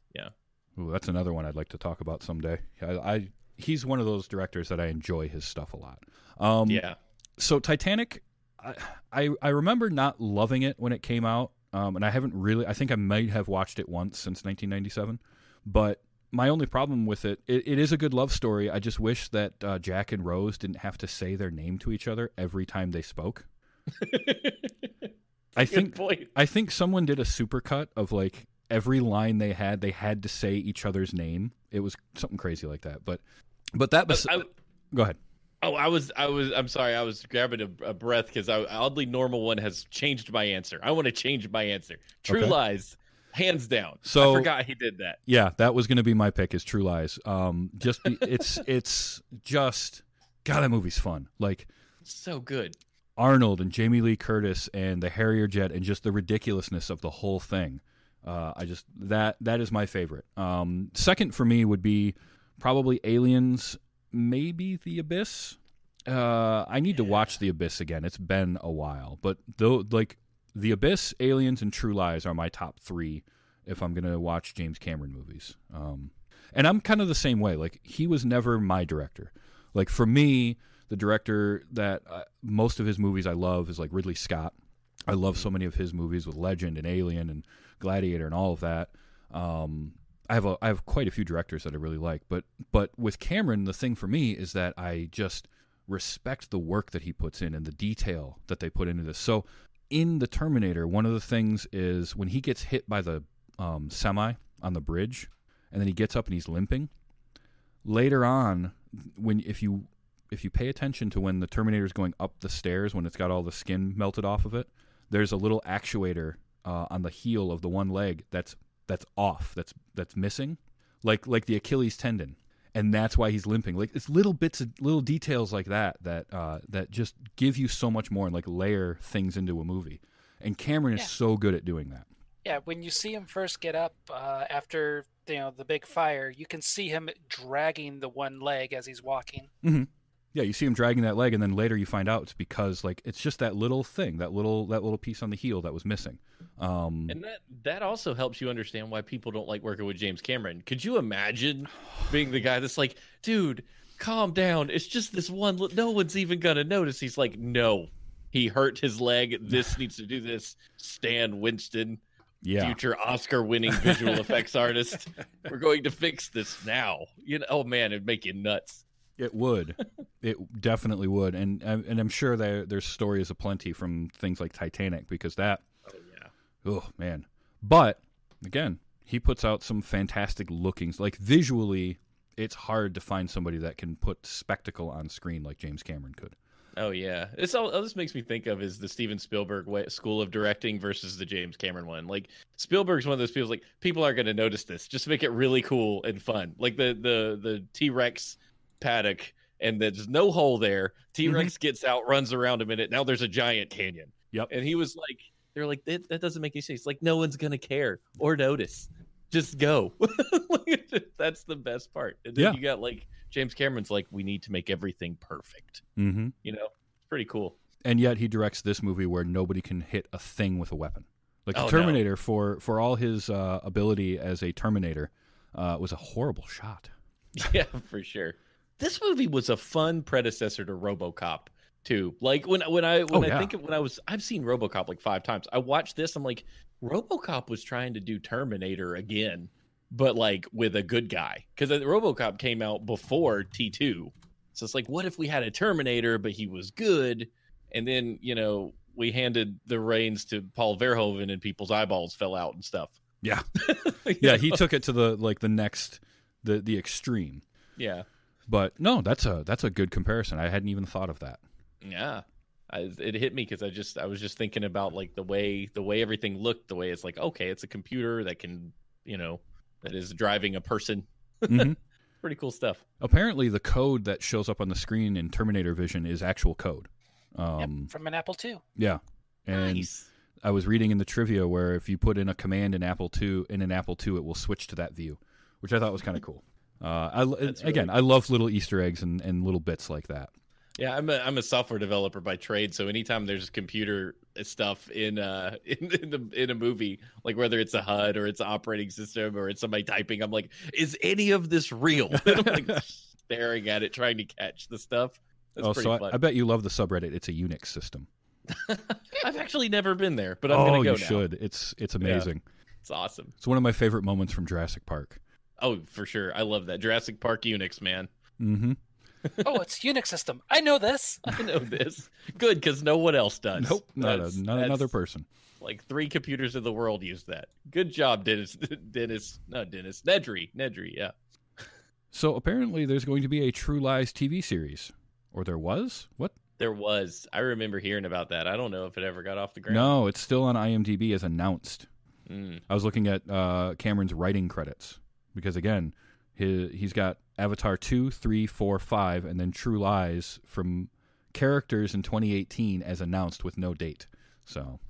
Ooh, that's another one I'd like to talk about someday. I, I he's one of those directors that I enjoy his stuff a lot. Um, Yeah. so Titanic, I, I I remember not loving it when it came out, um, and I haven't really. I think I might have watched it once since 1997, but my only problem with it, it, it is a good love story. I just wish that uh, Jack and Rose didn't have to say their name to each other every time they spoke. *laughs* I think point. I think someone did a supercut of like every line they had, they had to say each other's name. It was something crazy like that. But but that was I, go ahead. oh, I was, I was, I'm sorry, I was grabbing a, a breath because I oddly normal one has changed my answer. I want to change my answer. True Okay. Lies, hands down. So- I forgot he did that. Yeah, that was going to be my pick. Is True Lies. Um, just be, it's *laughs* it's just God, that movie's fun. Like So good. Arnold and Jamie Lee Curtis and the Harrier jet and just the ridiculousness of the whole thing. Uh, I just that that is my favorite. Um, second for me would be probably Aliens, maybe The Abyss. Uh, I need to watch The Abyss again. It's been a while, but though like The Abyss, Aliens, and True Lies are my top three if I'm gonna watch James Cameron movies. Um, and I'm kind of the same way. Like he was never my director. Like for me, the director that uh, most of his movies I love is like Ridley Scott. I love so many of his movies with Legend and Alien and Gladiator and all of that. Um, I have a, I have quite a few directors that I really like, but but with Cameron, the thing for me is that I just respect the work that he puts in and the detail that they put into this. So in the Terminator, one of the things is when he gets hit by the um, semi on the bridge, and then he gets up and he's limping. Later on, when if you if you pay attention to when the Terminator is going up the stairs, when it's got all the skin melted off of it, there's a little actuator uh, on the heel of the one leg that's that's off, that's that's missing, like like the Achilles tendon, and that's why he's limping. Like it's little bits of little details like that that uh, that just give you so much more and like layer things into a movie. And Cameron is Yeah. so good at doing that. Yeah, when you see him first get up uh, after you know the big fire, you can see him dragging the one leg as he's walking. Yeah, you see him dragging that leg, and then later you find out it's because like it's just that little thing, that little that little piece on the heel that was missing. Um, And that that also helps you understand why people don't like working with James Cameron. Could you imagine being the guy that's like, dude, calm down. It's just this one. No one's even gonna notice. He's like, no, he hurt his leg. This *laughs* needs to do this. Stan Winston, yeah, future Oscar-winning visual effects artist. We're going to fix this now. You know, oh man, it'd make you nuts. It would, *laughs* it definitely would, and and I'm sure there there's stories aplenty from things like Titanic because that, Oh yeah. oh man, but again, he puts out some fantastic lookings. like visually, it's hard to find somebody that can put spectacle on screen like James Cameron could. Oh yeah, this all, all this makes me think of is the Steven Spielberg way, school of directing versus the James Cameron one. Like Spielberg's one of those people like people aren't going to notice this. Just make it really cool and fun. Like the the the T Rex paddock, and there's no hole there. T Rex gets out, runs around a minute. Now there's a giant canyon. Yep. And he was like, they're like that, that doesn't make any sense. Like no one's gonna care or notice. Just go. *laughs* That's the best part. And then Yeah. you got like James Cameron's like, we need to make everything perfect Mm-hmm. you know it's pretty cool and yet he directs this movie where nobody can hit a thing with a weapon. Like the Oh, no. Terminator, for for all his uh, ability as a Terminator, uh, was a horrible shot. *laughs* yeah for sure this movie was a fun predecessor to robocop too like when when i when Oh, i yeah. think of when i was i've seen robocop like five times i watched this i'm like robocop was trying to do terminator again but like with a good guy because uh, robocop came out before t2 so it's like what if we had a terminator but he was good and then you know we handed the reins to paul verhoeven and people's eyeballs fell out and stuff Yeah. *laughs* Yeah, know? he took it to the like the next the the extreme. yeah But no, that's a that's a good comparison. I hadn't even thought of that. Yeah, I, it hit me because I just I was just thinking about like the way the way everything looked, the way it's like okay, it's a computer that can you know that is driving a person. Mhm. *laughs* Pretty cool stuff. Apparently, the code that shows up on the screen in Terminator Vision is actual code. Yep, Um, from an Apple II. Yeah, and nice. I was reading in the trivia where if you put in a command in Apple II in an Apple II, it will switch to that view, which I thought was kind of cool. Uh, I, That's again, really I love little Easter eggs and, and little bits like that. Yeah, I'm a I'm a software developer by trade, so anytime there's computer stuff in uh *laughs* in in, the, in a movie, like whether it's a HUD or it's an operating system or it's somebody typing, I'm like, is any of this real? *laughs* I'm like *laughs* staring at it, trying to catch the stuff. That's oh, pretty so I. I bet you love the subreddit. It's a Unix system. I've actually never been there, but I'm oh, gonna go Oh, you now. should. It's it's amazing. It's awesome. It's one of my favorite moments from Jurassic Park. Oh, for sure. I love that Jurassic Park Unix, man. Mm-hmm. *laughs* oh, it's Unix system. I know this. *laughs* I know this. Good, because no one else does. Nope, not, a, not another person. Like three computers in the world use that. Good job, Dennis. *laughs* Dennis, no, Dennis. Nedry. Nedry, yeah. So apparently, there's going to be a True Lies TV series, or there was. What? There was. I remember hearing about that. I don't know if it ever got off the ground. No, it's still on IMDb as announced. Mm. I was looking at uh, Cameron's writing credits because again, he he's got Avatar two, three, four, five, and then True Lies from characters in 2018 as announced with no date. So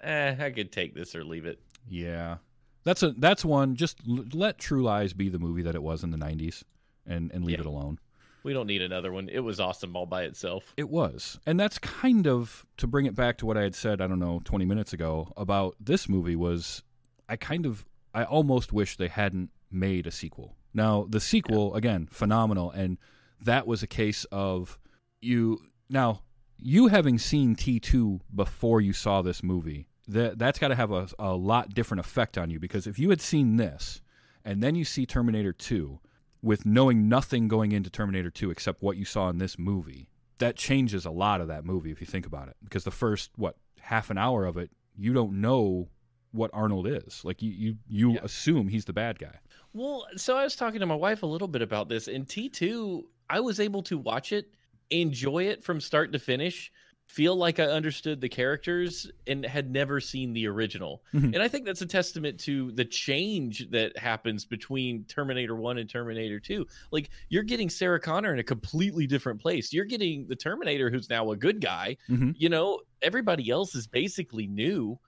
Eh, I could take this or leave it. yeah, that's a that's one. Just l- let True Lies be the movie that it was in the 90s, and and leave Yeah. it alone. We don't need another one. It was awesome all by itself. It was. And that's kind of to bring it back to what I had said, I don't know, 20 minutes ago about this movie was I kind of I almost wish they hadn't made a sequel. Now, the sequel again, phenomenal and that was a case of you now you having seen T2 before you saw this movie. That that's got to have a, a lot different effect on you because if you had seen this and then you see Terminator 2 with knowing nothing going into Terminator 2 except what you saw in this movie, that changes a lot of that movie if you think about it. Because the first what half an hour of it, you don't know what Arnold is. Like you you, you Yeah. assume he's the bad guy. Well, so I was talking to my wife a little bit about this. In T2, I was able to watch it, enjoy it from start to finish, feel like I understood the characters and had never seen the original. Mhm. And I think that's a testament to the change that happens between Terminator 1 and Terminator 2. Like you're getting Sarah Connor in a completely different place. You're getting the Terminator who's now a good guy. Mhm. You know, everybody else is basically new.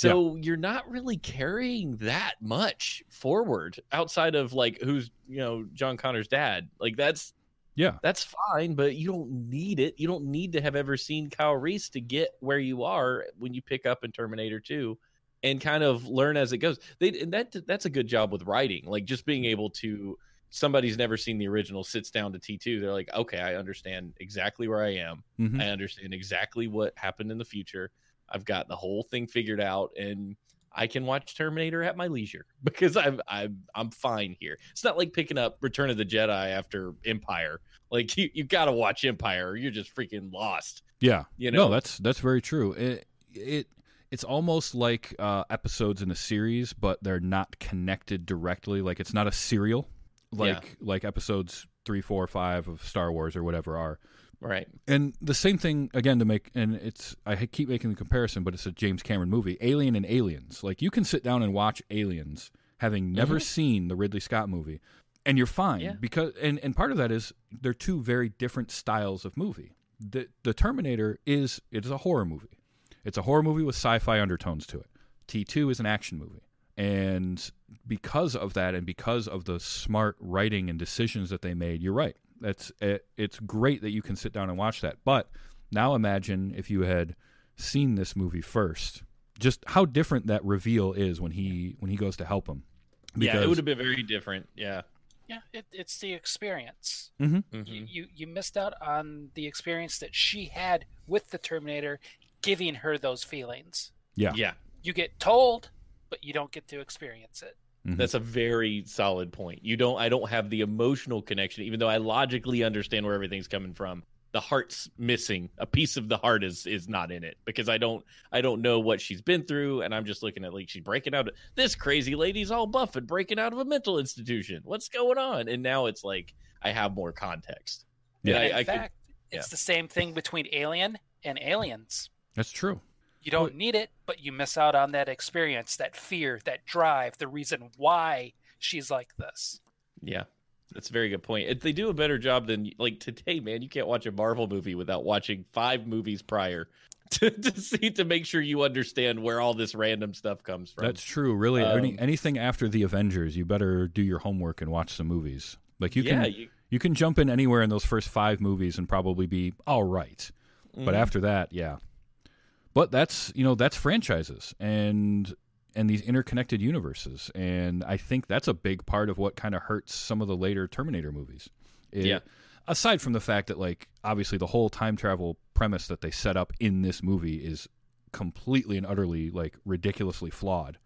So you're not really carrying that much forward outside of like who's, you know, John Connor's dad. Like that's Yeah. that's fine, but you don't need it. You don't need to have ever seen Kyle Reese to get where you are when you pick up in Terminator 2 and kind of learn as it goes. They and that that's a good job with writing. Like just being able to somebody's never seen the original sits down to T2, they're like, "Okay, I understand exactly where I am. Mhm. I understand exactly what happened in the future. I've got the whole thing figured out and I can watch Terminator at my leisure *laughs* because I'm I'm I'm fine here. It's not like picking up Return of the Jedi after Empire. Like *laughs* you, you got to watch Empire or you're just freaking lost. Yeah. You know? No, that's that's very true. It it it's almost like uh, episodes in a series, but they're not connected directly. Like it's not a serial, like like episodes three, four, five of Star Wars or whatever are. Right. And the same thing again to make, and it's I keep making the comparison, but it's a James Cameron movie, Alien and Aliens. Like you can sit down and watch Aliens, having never mm-hmm. seen the Ridley Scott movie, and you're fine Yeah. because and and part of that is they're two very different styles of movie. The the Terminator is it is a horror movie. It's a horror movie with sci-fi undertones to it. T2 is an action movie. And because of that and because of the smart writing and decisions that they made, you're right. That's it, it's great that you can sit down and watch that. But now imagine if you had seen this movie first. Just how different that reveal is when he when he goes to help him. yeah, it would have been very different. Yeah. Yeah, it, it's the experience. Mhm. You, Mhm. you you missed out on the experience that she had with the Terminator, giving her those feelings. Yeah. Yeah. You get told, but you don't get to experience it. Mhm. That's a very solid point. You don't I don't have the emotional connection even though I logically understand where everything's coming from. The heart's missing. A piece of the heart is is not in it because I don't I don't know what she's been through and I'm just looking at like she's breaking out of this crazy lady's all buff and breaking out of a mental institution. What's going on? And now it's like I have more context. Yeah. And And in I, I could- fact, it's the same thing between Alien and Aliens. That's true. You don't need it, but you miss out on that experience, that fear, that drive, the reason why she's like this. Yeah, that's a very good point. If they do a better job than like today, man, you can't watch a Marvel movie without watching five movies prior *laughs* to, to see to make sure you understand where all this random stuff comes from. That's true. Really, any, Um, anything after the Avengers, you better do your homework and watch some movies. Like you yeah, can you, you can jump in anywhere in those first five movies and probably be all right. But Mhm. after that, yeah. But that's you know that's franchises and and these interconnected universes, and I think that's a big part of what kind of hurts some of the later Terminator movies. It- Yeah. aside from the fact that like obviously the whole time travel premise that they set up in this movie is completely and utterly like ridiculously flawed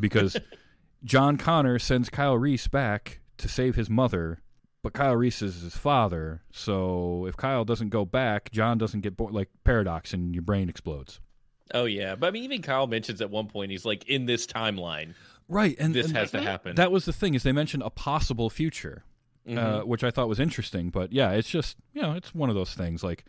because *laughs* John Connor sends Kyle Reese back to save his mother, but Kyle Reese is his father. So if Kyle doesn't go back, John doesn't get born. Like paradox, and your brain explodes. Oh yeah, but I mean, even Kyle mentions at one point he's like, in this timeline, Right, and this and has to happen. That was the thing is they mentioned a possible future, uh, Mhm. which I thought was interesting. But yeah, it's just you know it's one of those things. Like,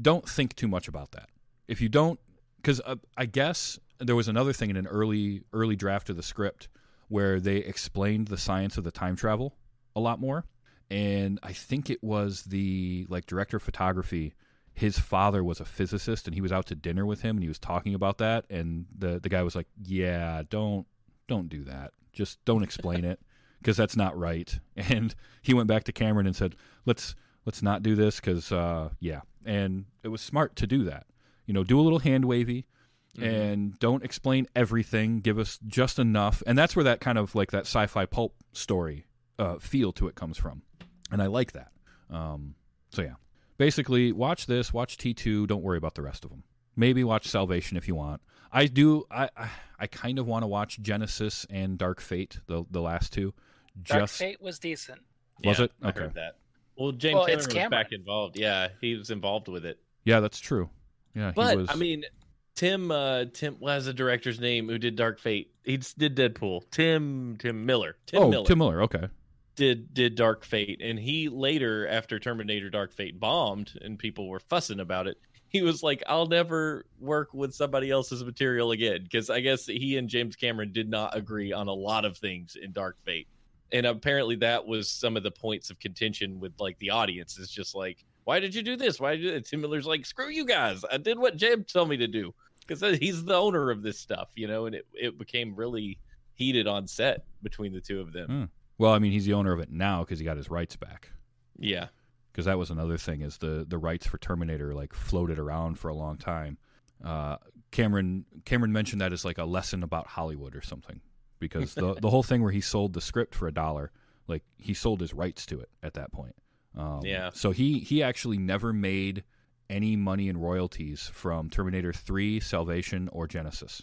don't think too much about that. If you don't, because uh, I guess there was another thing in an early early draft of the script where they explained the science of the time travel a lot more, and I think it was the like director of photography. His father was a physicist, and he was out to dinner with him, and he was talking about that. And the the guy was like, "Yeah, don't don't do that. Just don't explain it *laughs* because that's not right. *laughs* And he went back to Cameron and said, "Let's let's not do this because uh, yeah." And it was smart to do that. You know, do a little hand wavy and don't explain everything. Give us just enough, and that's where that kind of like that sci-fi pulp story uh, feel to it comes from, and I like that. Um, so yeah, basically, watch this, watch T two. Don't worry about the rest of them. Maybe watch Salvation if you want. I do. I I, I kind of want to watch Genisys and Dark Fate, the the last two. Dark Just Fate was decent. Was Yeah, it? I Okay. heard that. Well, James Well, Cameron it's was Cameron. back involved. Yeah, he was involved with it. yeah, that's true. Yeah, he But was. I mean, Tim, uh, Tim, what was the director's name who did Dark Fate? He did Deadpool. Tim, Tim Miller. Tim oh, Miller Tim Miller. Okay. Did did Dark Fate, and he later, after Terminator Dark Fate bombed and people were fussing about it, he was like, "I'll never work with somebody else's material again," because I guess he and James Cameron did not agree on a lot of things in Dark Fate, and apparently that was some of the points of contention with like the audience. Is just like, "Why did you do this? Why did you?" Tim Miller's like, "Screw you guys! I did what James told me to do," because he's the owner of this stuff, you know, and it it became really heated on set between the two of them. Hmm. Well, I mean, he's the owner of it now because he got his rights back. Yeah. Because that was another thing is the the rights for Terminator like floated around for a long time. Uh, Cameron Cameron mentioned that as like a lesson about Hollywood or something. Because the the whole thing where he sold the script for a dollar, like he sold his rights to it at that point. Um, Yeah. So he he actually never made any money in royalties from Terminator Three, Salvation, or Genisys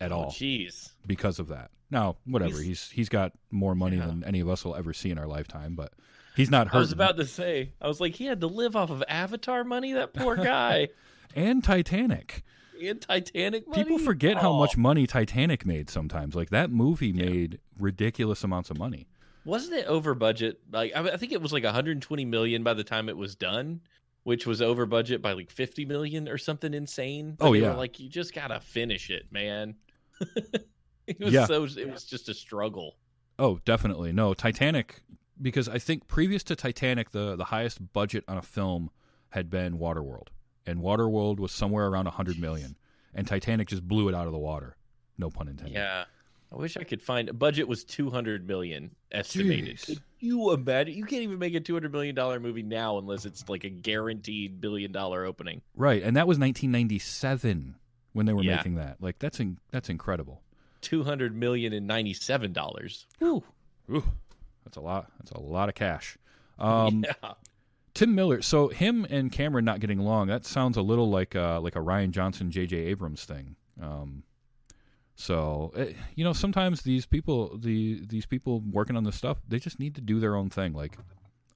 at oh, all Jeez. because of that. Now, whatever. He's- He's got more money Yeah. than any of us will ever see in our lifetime, but he's not. I was about to say, I was like, he had to live off of Avatar money. That poor guy. *laughs* and Titanic. and Titanic money. People forget how Aw. much money Titanic made sometimes. Like that movie made ridiculous amounts of money. wasn't it over budget? Like I, I think it was like 120 million by the time it was done, which was over budget by like 50 million or something insane. But Oh, they were yeah. like you just gotta finish it, man. *laughs* it was Yeah. so. It was just a struggle. Oh, definitely. No, Titanic because I think previous to Titanic the the highest budget on a film had been Waterworld. And Waterworld was somewhere around 100 million. And Titanic just blew it out of the water. No pun intended. Yeah. I wish I could find a budget was 200 million estimated. Jeez. Could you imagine? You can't even make a 200 million dollar movie now unless it's like a guaranteed billion dollar opening. Right, and that was 1997 when they were Yeah. making that. Like that's in, that's incredible. 200 million and 97 dollars. Whew. Ooh, that's a lot. That's a lot of cash. Um, *laughs* yeah. Tim Miller. So him and Cameron not getting along. That sounds a little like uh, like a Rian Johnson, J.J. Abrams thing. Um, so eh, you know, sometimes these people, the these people working on this stuff, they just need to do their own thing. Like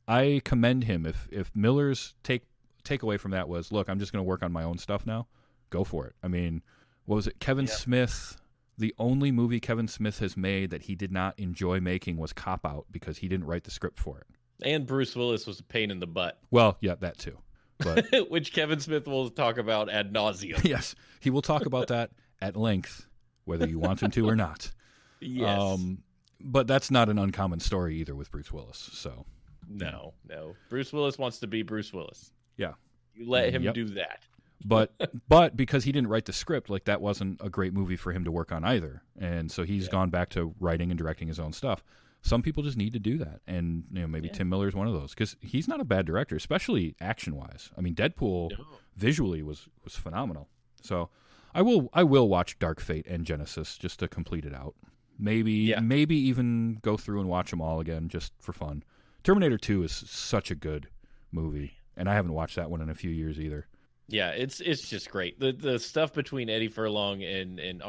I commend him. If if Miller's take takeaway from that was, look, I'm just going to work on my own stuff now. Go for it. I mean, what was it? Kevin Yeah. Smith. The only movie Kevin Smith has made that he did not enjoy making was Cop Out because he didn't write the script for it. And Bruce Willis was a pain in the butt, Well, yeah, that too. But *laughs* which Kevin Smith will talk about ad nauseum. *laughs* yes, he will talk about that at length, whether you want him to or not. *laughs* Yes. Um, but that's not an uncommon story either with Bruce Willis. So no, no. Bruce Willis wants to be Bruce Willis. Yeah. You let him Yep. do that. But *laughs* but because he didn't write the script, like that wasn't a great movie for him to work on either. And so he's Yeah. gone back to writing and directing his own stuff. Some people just need to do that, and you know maybe Yeah. Tim Miller is one of those because he's not a bad director, especially action wise. I mean, Deadpool visually was was phenomenal. So I will I will watch Dark Fate and Genisys just to complete it out. Maybe Yeah. maybe even go through and watch them all again just for fun. Terminator 2 is such a good movie, and I haven't watched that one in a few years either. Yeah, it's it's just great. The the stuff between Eddie Furlong and and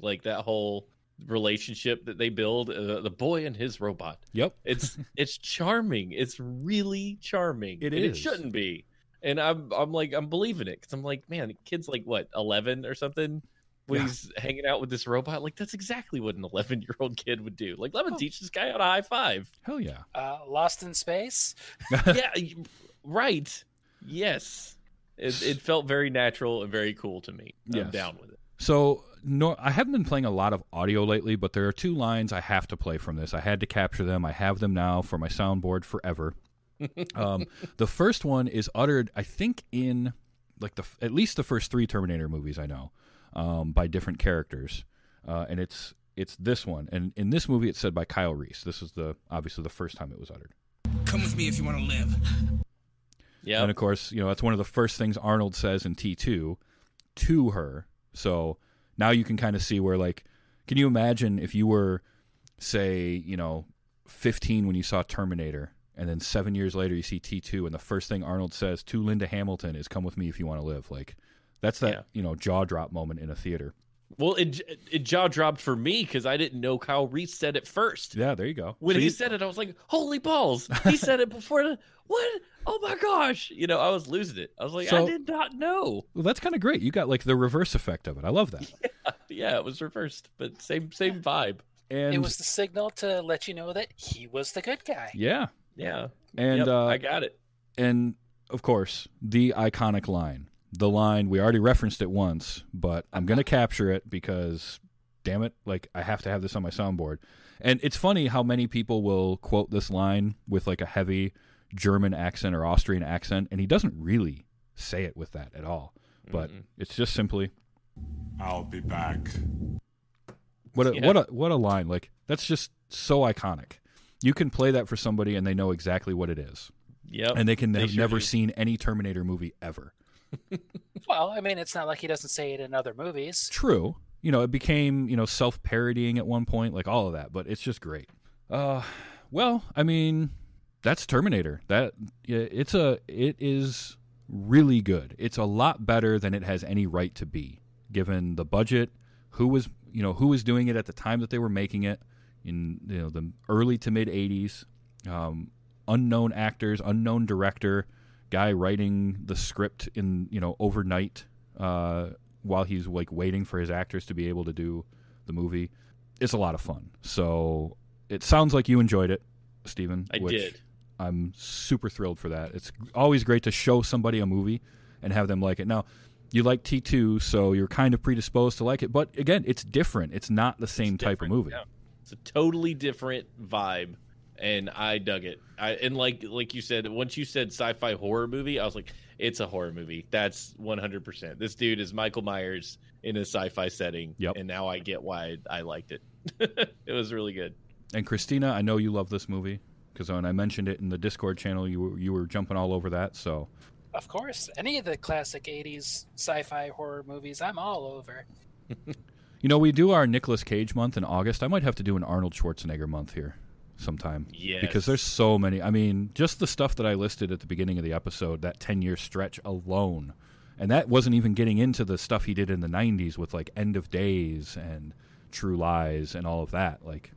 like that whole relationship that they build, uh, the boy and his robot. Yep, *laughs* It's it's charming. It's really charming. It and is. It shouldn't be. And I'm I'm like I'm believing it because I'm like, man, the kid's like what eleven or something when Yeah. he's hanging out with this robot. Like that's exactly what an eleven year old kid would do. Like let me Oh. teach this guy how to high five. hell yeah. Uh, Lost in Space. *laughs* yeah, right. Yes. It, it felt very natural and very cool to me. I'm Yes. down with it. So no, I haven't been playing a lot of audio lately, but there are two lines I have to play from this. I had to capture them. I have them now for my soundboard forever. *laughs* um, the first one is uttered, I think, in like the at least the first three Terminator movies I know, um, by different characters, uh, and it's it's this one. And in this movie, it's said by Kyle Reese. This is the obviously the first time it was uttered. Come with me if you want to live. Yeah. And of course, you know, that's one of the first things Arnold says in T2 to her. So now you can kind of see where, like, can you imagine if you were, say, you know, 15 when you saw Terminator, and then seven years later you see T2, and the first thing Arnold says to Linda Hamilton is, come with me if you want to live? Like, that's that, Yeah. you know, jaw drop moment in a theater. Well, it it jaw dropped for me because I didn't know Kyle Reese said it first. Yeah, there you go. When So he you- said it, I was like, "Holy balls!" He said it before. The, what? Oh my gosh! You know, I was losing it. I was like, So- I did not know. well, that's kind of great. You got like the reverse effect of it. I love that. *laughs* Yeah, it was reversed, but same same vibe. And It was the signal to let you know that he was the good guy. yeah, Yeah, and Yep, uh, I got it. and of course the iconic line the line we already referenced it once but i'm going to capture it because damn it like i have to have this on my soundboard and it's funny how many people will quote this line with like a heavy german accent or austrian accent and he doesn't really say it with that at all but Mm-mm. it's just simply I'll be back. what a Yeah. what a what a line like that's just so iconic you can play that for somebody and they know exactly what it is Yep. and they can They have sure never do. seen any terminator movie ever Well, I mean, it's not like he doesn't say it in other movies. True. You know, it became, you know, self parodying at one point, like all of that, but it's just great. Uh well, I mean, that's Terminator. That it's a it is really good. It's a lot better than it has any right to be, given the budget, who was you know, who was doing it at the time that they were making it in you know the early to mid eighties. Um unknown actors, unknown director, guy writing the script in, you know, overnight uh while he's like waiting for his actors to be able to do the movie. It's a lot of fun. So it sounds like you enjoyed it, Stephen. I did. I'm super thrilled for that. It's always great to show somebody a movie and have them like it. Now, you like T2, so you're kind of predisposed to like it, but again, it's different. It's not the same type of movie. yeah. It's a totally different vibe, and I dug it. I and like like you said, once you said sci-fi horror movie, I was like, it's a horror movie. That's one hundred percent. This dude is Michael Myers in a sci-fi setting. Yep. And now I get why I liked it. *laughs* it was really good. And Christina, I know you love this movie because when I mentioned it in the Discord channel, you were, you were jumping all over that. So Of course, any of the classic '80s sci-fi horror movies, I'm all over. *laughs* You know, we do our Nicolas Cage month in August. I might have to do an Arnold Schwarzenegger month here sometime. Yes. Because there's so many. I mean, just the stuff that I listed at the beginning of the episode, that 10 year stretch alone. And that wasn't even getting into the stuff he did in the 90s with like End of Days and True Lies and all of that. Like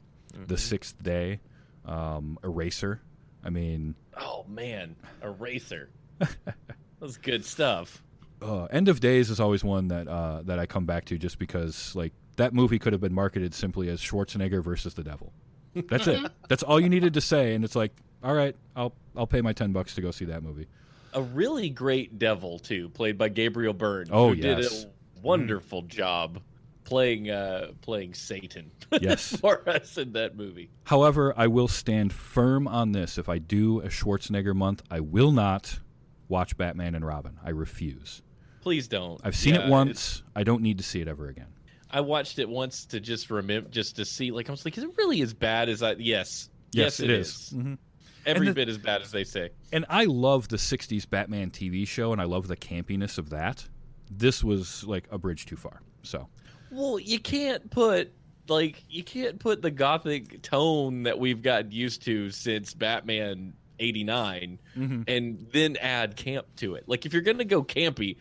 The Sixth Day, um, Eraser. I mean, Oh man, Eraser. *laughs* That's good stuff. uh, End of Days is always one that uh, that I come back to just because like that movie could have been marketed simply as Schwarzenegger versus the devil. That's it. That's all you needed to say, and it's like, all right, I'll I'll pay my ten bucks to go see that movie. A really great devil too, played by Gabriel Byrne. Oh, who did yes. a wonderful job playing uh playing Satan Yes. *laughs* for us in that movie. However, I will stand firm on this. If I do a Schwarzenegger month, I will not watch Batman and Robin. I refuse. Please don't. I've seen Yeah, it it's- once. I don't need to see it ever again. I watched it once to just remember, just to see. Like I was like, is it really as bad as I? Yes, yes, it is. Mhm. Every the- bit as bad as they say. And I love the '60s Batman TV show, and I love the campiness of that. This was like a bridge too far. So Well, you can't put like you can't put the gothic tone that we've gotten used to since Batman 89 Mm-hmm. and then add camp to it. Like if you're going to go campy,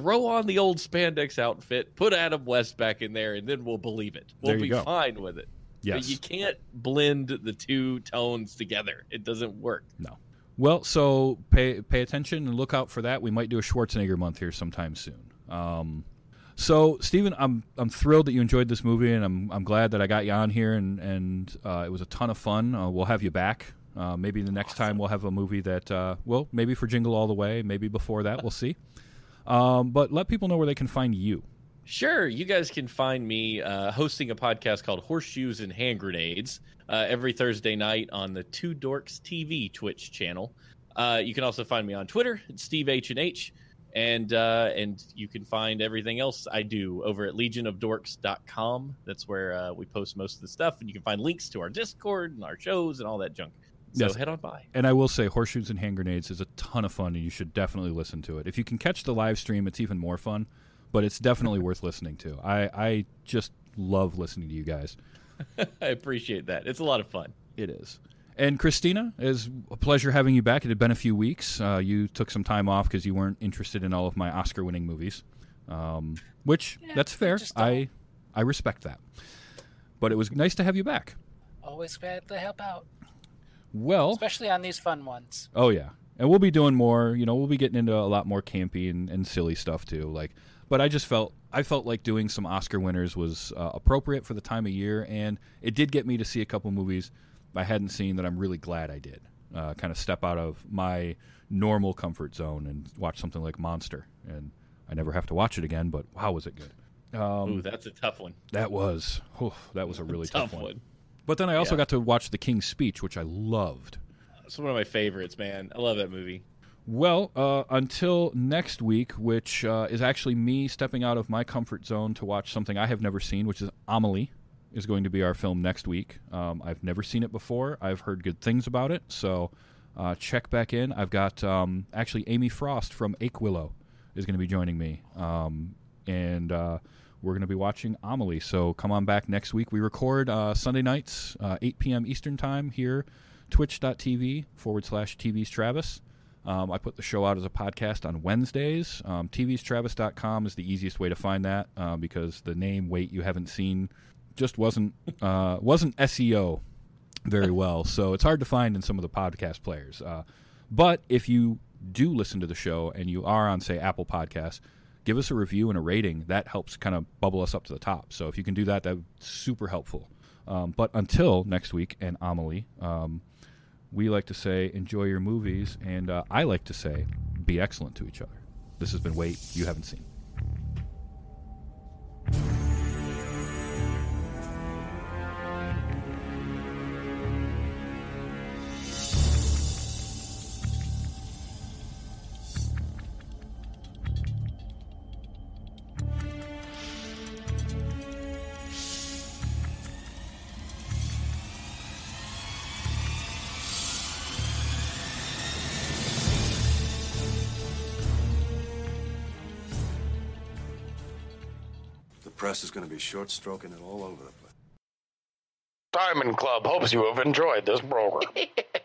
throw on the old spandex outfit, put Adam West back in there, and then we'll believe it. We'll be go. fine with it. But Yes. you can't blend the two tones together. It doesn't work. No. Well, so pay pay attention and look out for that. We might do a Schwarzenegger month here sometime soon. Um, so, Stephen, I'm I'm thrilled that you enjoyed this movie, and I'm I'm glad that I got you on here, and and uh, it was a ton of fun. Uh, we'll have you back. Uh, maybe the next time we'll have a movie that, uh, well, maybe for Jingle All the Way, maybe before that, we'll see. Um, but let people know where they can find you. Sure, you guys can find me uh, hosting a podcast called Horseshoes and Hand Grenades uh, every Thursday night on the Two Dorks TV Twitch channel. Uh, you can also find me on Twitter, it's Steve H and H, and uh, and you can find everything else I do over at legionofdorks.com. That's where uh, we post most of the stuff, and you can find links to our Discord and our shows and all that junk. So Yes. head on by. And I will say, Horseshoes and Hand Grenades is a ton of fun, and you should definitely listen to it. If you can catch the live stream, it's even more fun, but it's definitely worth listening to. I, I just love listening to you guys. *laughs* I appreciate that. It's a lot of fun. It is. And Christina, it's a pleasure having you back. It had been a few weeks. Uh, you took some time off because you weren't interested in all of my Oscar-winning movies, um, which Yeah, that's fair. just. I I respect that. But it was nice to have you back. Always glad to help out, Well, especially on these fun ones. Oh yeah, and we'll be doing more. You know, we'll be getting into a lot more campy and, and silly stuff too. Like, but I just felt I felt like doing some Oscar winners was uh, appropriate for the time of year, and it did get me to see a couple movies I hadn't seen that I'm really glad I did. Uh, kind of step out of my normal comfort zone and watch something like Monster, and I never have to watch it again. But wow, was it good? Um, Ooh, that's a tough one. that was whew, that was a really *laughs* tough, tough one. one. But then I also Yeah. got to watch The King's Speech, which I loved. It's one of my favorites, man. I love that movie. Well, uh, until next week, which uh, is actually me stepping out of my comfort zone to watch something I have never seen, which is Amelie, is going to be our film next week. Um, I've never seen it before. I've heard good things about it, so uh, check back in. I've got um, actually Amy Frost from Ake Willow is going to be joining me, um, and uh, we're going to be watching Amelie. So come on back next week. We record uh, Sunday nights, uh, 8 p.m. Eastern Time here, twitch.tv forward slash TV's Travis. Um, I put the show out as a podcast on Wednesdays. Um, TV'stravis.com is the easiest way to find that uh, because the name "Wait You Haven't Seen" just wasn't uh, wasn't SEO very well, so it's hard to find in some of the podcast players. Uh, but if you do listen to the show and you are on, say, Apple Podcasts, give us a review and a rating. That helps kind of bubble us up to the top. So if you can do that, that's super helpful. Um, but until next week and Amelie, um, we like to say enjoy your movies, and uh, I like to say be excellent to each other. This has been Wait You Haven't Seen. Short stroking it all over the place. Diamond Club hopes you have enjoyed this program. *laughs*